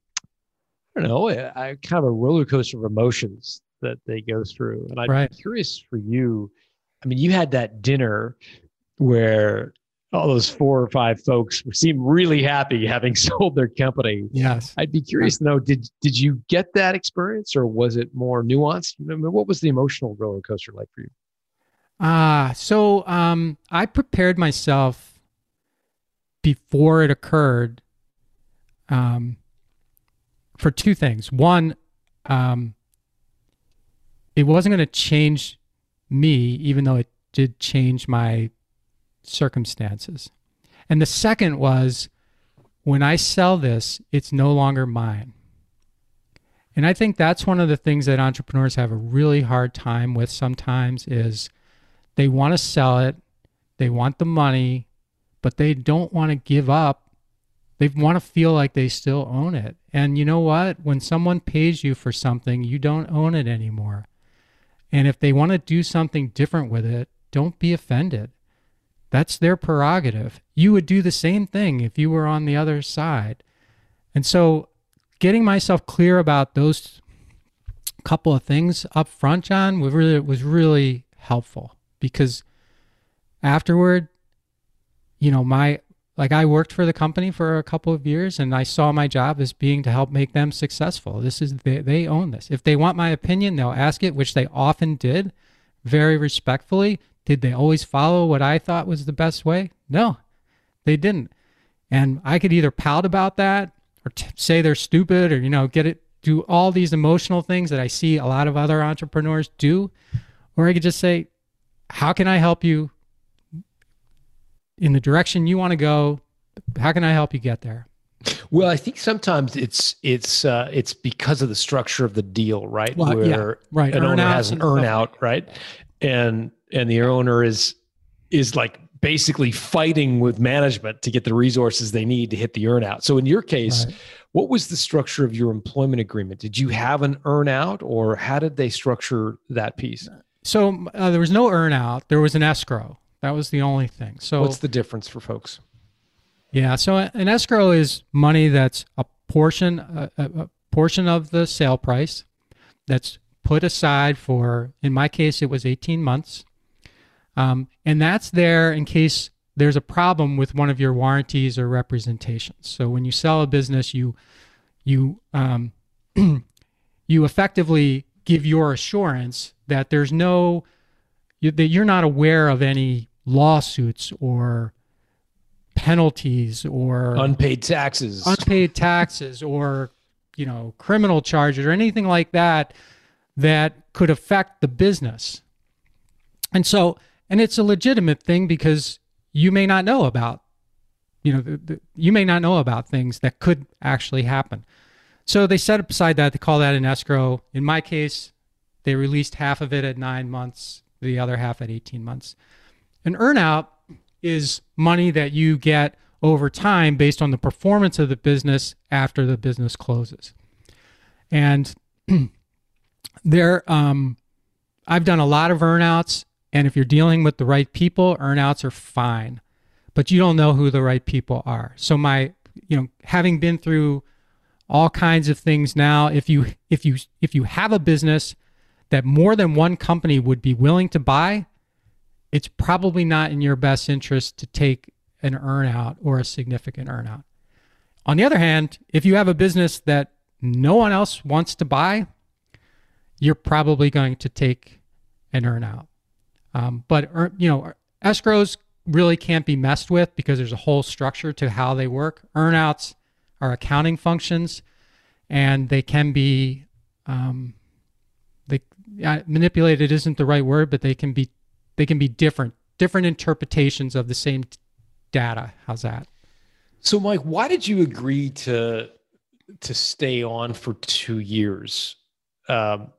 don't know a kind of a roller coaster of emotions that they go through and i'm Right. curious for you i mean you had that dinner where all those four or five folks seem really happy having [laughs] sold their company. yes. I'd be curious to know did did you get that experience or was it more nuanced? I mean, what was the emotional roller coaster like for you? Ah, so um, I prepared myself before it occurred um, for two things. One, um, it wasn't going to change me, even though it did change my circumstances. And the second was when I sell this, it's no longer mine. And I think that's one of the things that entrepreneurs have a really hard time with sometimes is they want to sell it, they want the money, but they don't want to give up. They want to feel like they still own it. And you know what? When someone pays you for something, you don't own it anymore. And if they want to do something different with it, don't be offended. That's their prerogative. You would do the same thing if you were on the other side. And so, getting myself clear about those couple of things up front, John, was really was really helpful because afterward, you know, my like I worked for the company for a couple of years and I saw my job as being to help make them successful. This is they, they own this. If they want my opinion, they'll ask it, which they often did, very respectfully. Did they always follow what I thought was the best way? No, they didn't. And I could either pout about that or t- say they're stupid or, you know, get it, do all these emotional things that I see a lot of other entrepreneurs do. Or I could just say, how can I help you in the direction you want to go? How can I help you get there? Well, I think sometimes it's it's uh, it's because of the structure of the deal, right? Well, yeah, Where right. an owner Earnouts has an earn like out, right? And and the owner is is like basically fighting with management to get the resources they need to hit the earn out. So in your case, Right. what was the structure of your employment agreement? Did you have an earn out or how did they structure that piece? So uh, there was no earn out. There was an escrow. That was the only thing. So What's the difference for folks? Yeah, so an escrow is money that's a portion a, a portion of the sale price that's put aside for in my case it was 18 months. Um, and that's there in case there's a problem with one of your warranties or representations. So when you sell a business, you you um, [clears throat] you effectively give your assurance that there's no you, that you're not aware of any lawsuits or penalties or Unpaid taxes. unpaid [laughs] taxes or you know criminal charges or anything like that that could affect the business. And so and it's a legitimate thing because you may not know about you know the, the, you may not know about things that could actually happen. So they set aside that they call that an escrow. In my case they released half of it at nine months the other half at 18 months an earnout is money that you get over time based on the performance of the business after the business closes. And [clears throat] there, um, I've done a lot of earnouts, and if you're dealing with the right people, earnouts are fine, but you don't know who the right people are. So my, you know, having been through all kinds of things now, if you if you if you have a business that more than one company would be willing to buy, it's probably not in your best interest to take an earnout or a significant earnout. On the other hand, if you have a business that no one else wants to buy, you're probably going to take an earnout. Um, but you know, escrows really can't be messed with because there's a whole structure to how they work. Earnouts are accounting functions, and they can be um, uh, manipulated isn't the right word, but they can be they can be different different interpretations of the same t- data. How's that? So, Mike, why did you agree to to stay on for two years um,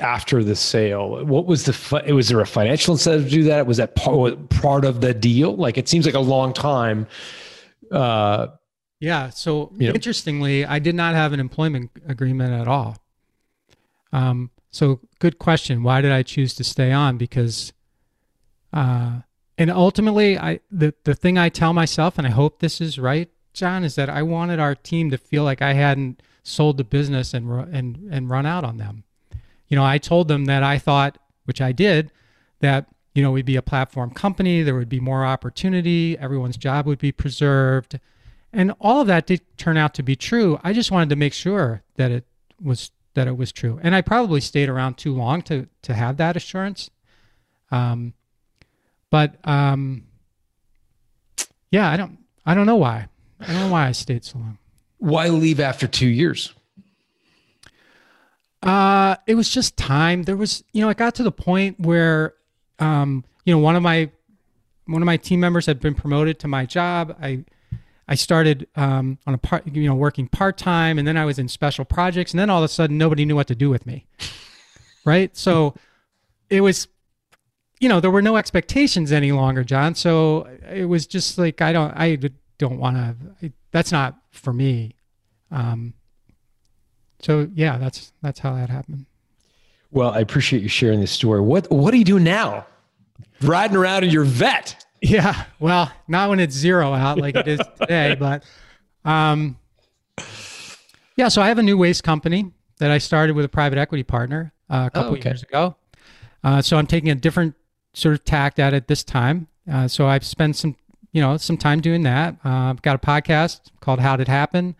after the sale? What was the fi- was there a financial incentive to do that? Was that part part of the deal? Like, it seems like a long time. Uh, Yeah. So You know- interestingly, I did not have an employment agreement at all. Um, so good question. Why did I choose to stay on? Because, uh, and ultimately, I the the thing I tell myself, and I hope this is right, John, is that I wanted our team to feel like I hadn't sold the business and and and run out on them. You know, I told them that I thought, which I did, that you know we'd be a platform company, there would be more opportunity, everyone's job would be preserved, and all of that did turn out to be true. I just wanted to make sure that it was that it was true, and I probably stayed around too long to to have that assurance. Um, but um, yeah, I don't I don't know why. I don't know why I stayed so long. why leave after two years? Uh, it was just time. There was, you know, I got to the point where, um, you know, one of my one of my team members had been promoted to my job. I I started um, on a part, you know, working part time, and then I was in special projects, and then all of a sudden, nobody knew what to do with me. [laughs] Right. So it was, you know, there were no expectations any longer, John. So it was just like I don't, I don't want to. That's not for me. Um, so yeah, that's that's how that happened. Well, I appreciate you sharing this story. What What do you do now? Riding around in your Vette. Yeah, well, not when it's zero out like it is [laughs] today, but um, yeah. So I have a new waste company that I started with a private equity partner uh, a couple okay. years ago. Uh, so I'm taking a different sort of tact at it this time. Uh, so I've spent some, you know, some time doing that. Uh, I've got a podcast called How Did It Happen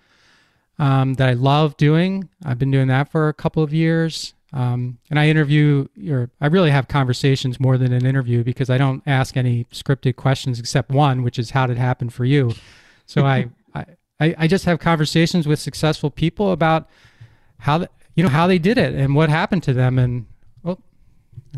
um, that I love doing. I've been doing that for a couple of years. Um, and I interview, or I really have conversations more than an interview because I don't ask any scripted questions except one, which is how did it happen for you. So I, [laughs] I, I just have conversations with successful people about how, the, you know, how they did it and what happened to them. And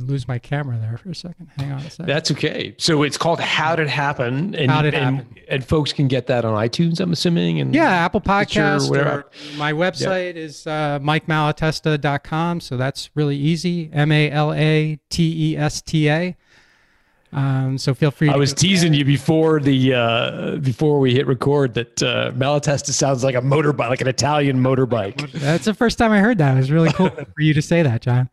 lose my camera there for a second. Hang on a second. That's okay. So it's called How Did It Happen? And, How Did It and, Happen. And folks can get that on iTunes, I'm assuming. And Yeah, Apple Stitcher, Podcast. whatever. Or my website is uh, MikeMalatesta.com. So that's really easy. M A L A T E S T A. Um, so feel free. I was teasing you before the uh, before we hit record that uh, Malatesta sounds like a motorbike, like an Italian motorbike. That's the first time I heard that. It was really cool [laughs] for you to say that, John.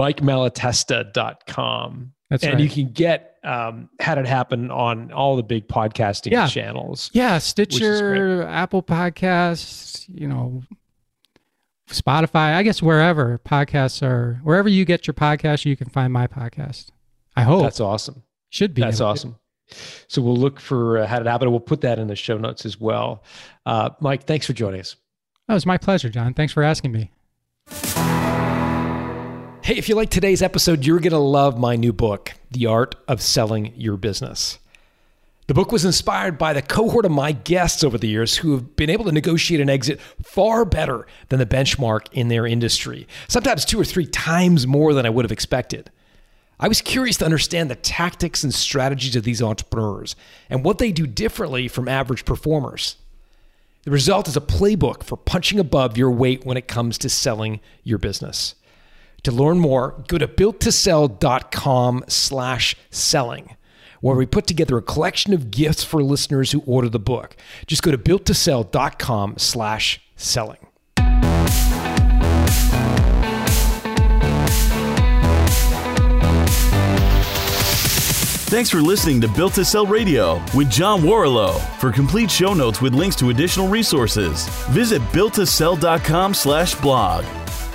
MikeMalatesta.com. That's and right. you can get um, Did It Happen on all the big podcasting Yeah. channels. Yeah, Stitcher, Apple Podcasts, you know, Spotify. I guess wherever podcasts are, wherever you get your podcast, you can find my podcast. I hope That's awesome. should be. That's awesome. So we'll look for uh, How It Happen. We'll put that in the show notes as well. Uh, Mike, thanks for joining us. That was my pleasure, John. Thanks for asking me. Hey, if you like today's episode, you're going to love my new book, The Art of Selling Your Business. The book was inspired by the cohort of my guests over the years who have been able to negotiate an exit far better than the benchmark in their industry, sometimes two or three times more than I would have expected. I was curious to understand the tactics and strategies of these entrepreneurs and what they do differently from average performers. The result is a playbook for punching above your weight when it comes to selling your business. To learn more, go to builttosell.com slash selling, where we put together a collection of gifts for listeners who order the book. Just go to builttosell.com slash selling. Thanks for listening to Built to Sell Radio with John Warrillow. For complete show notes with links to additional resources, visit builttosell.com slash blog.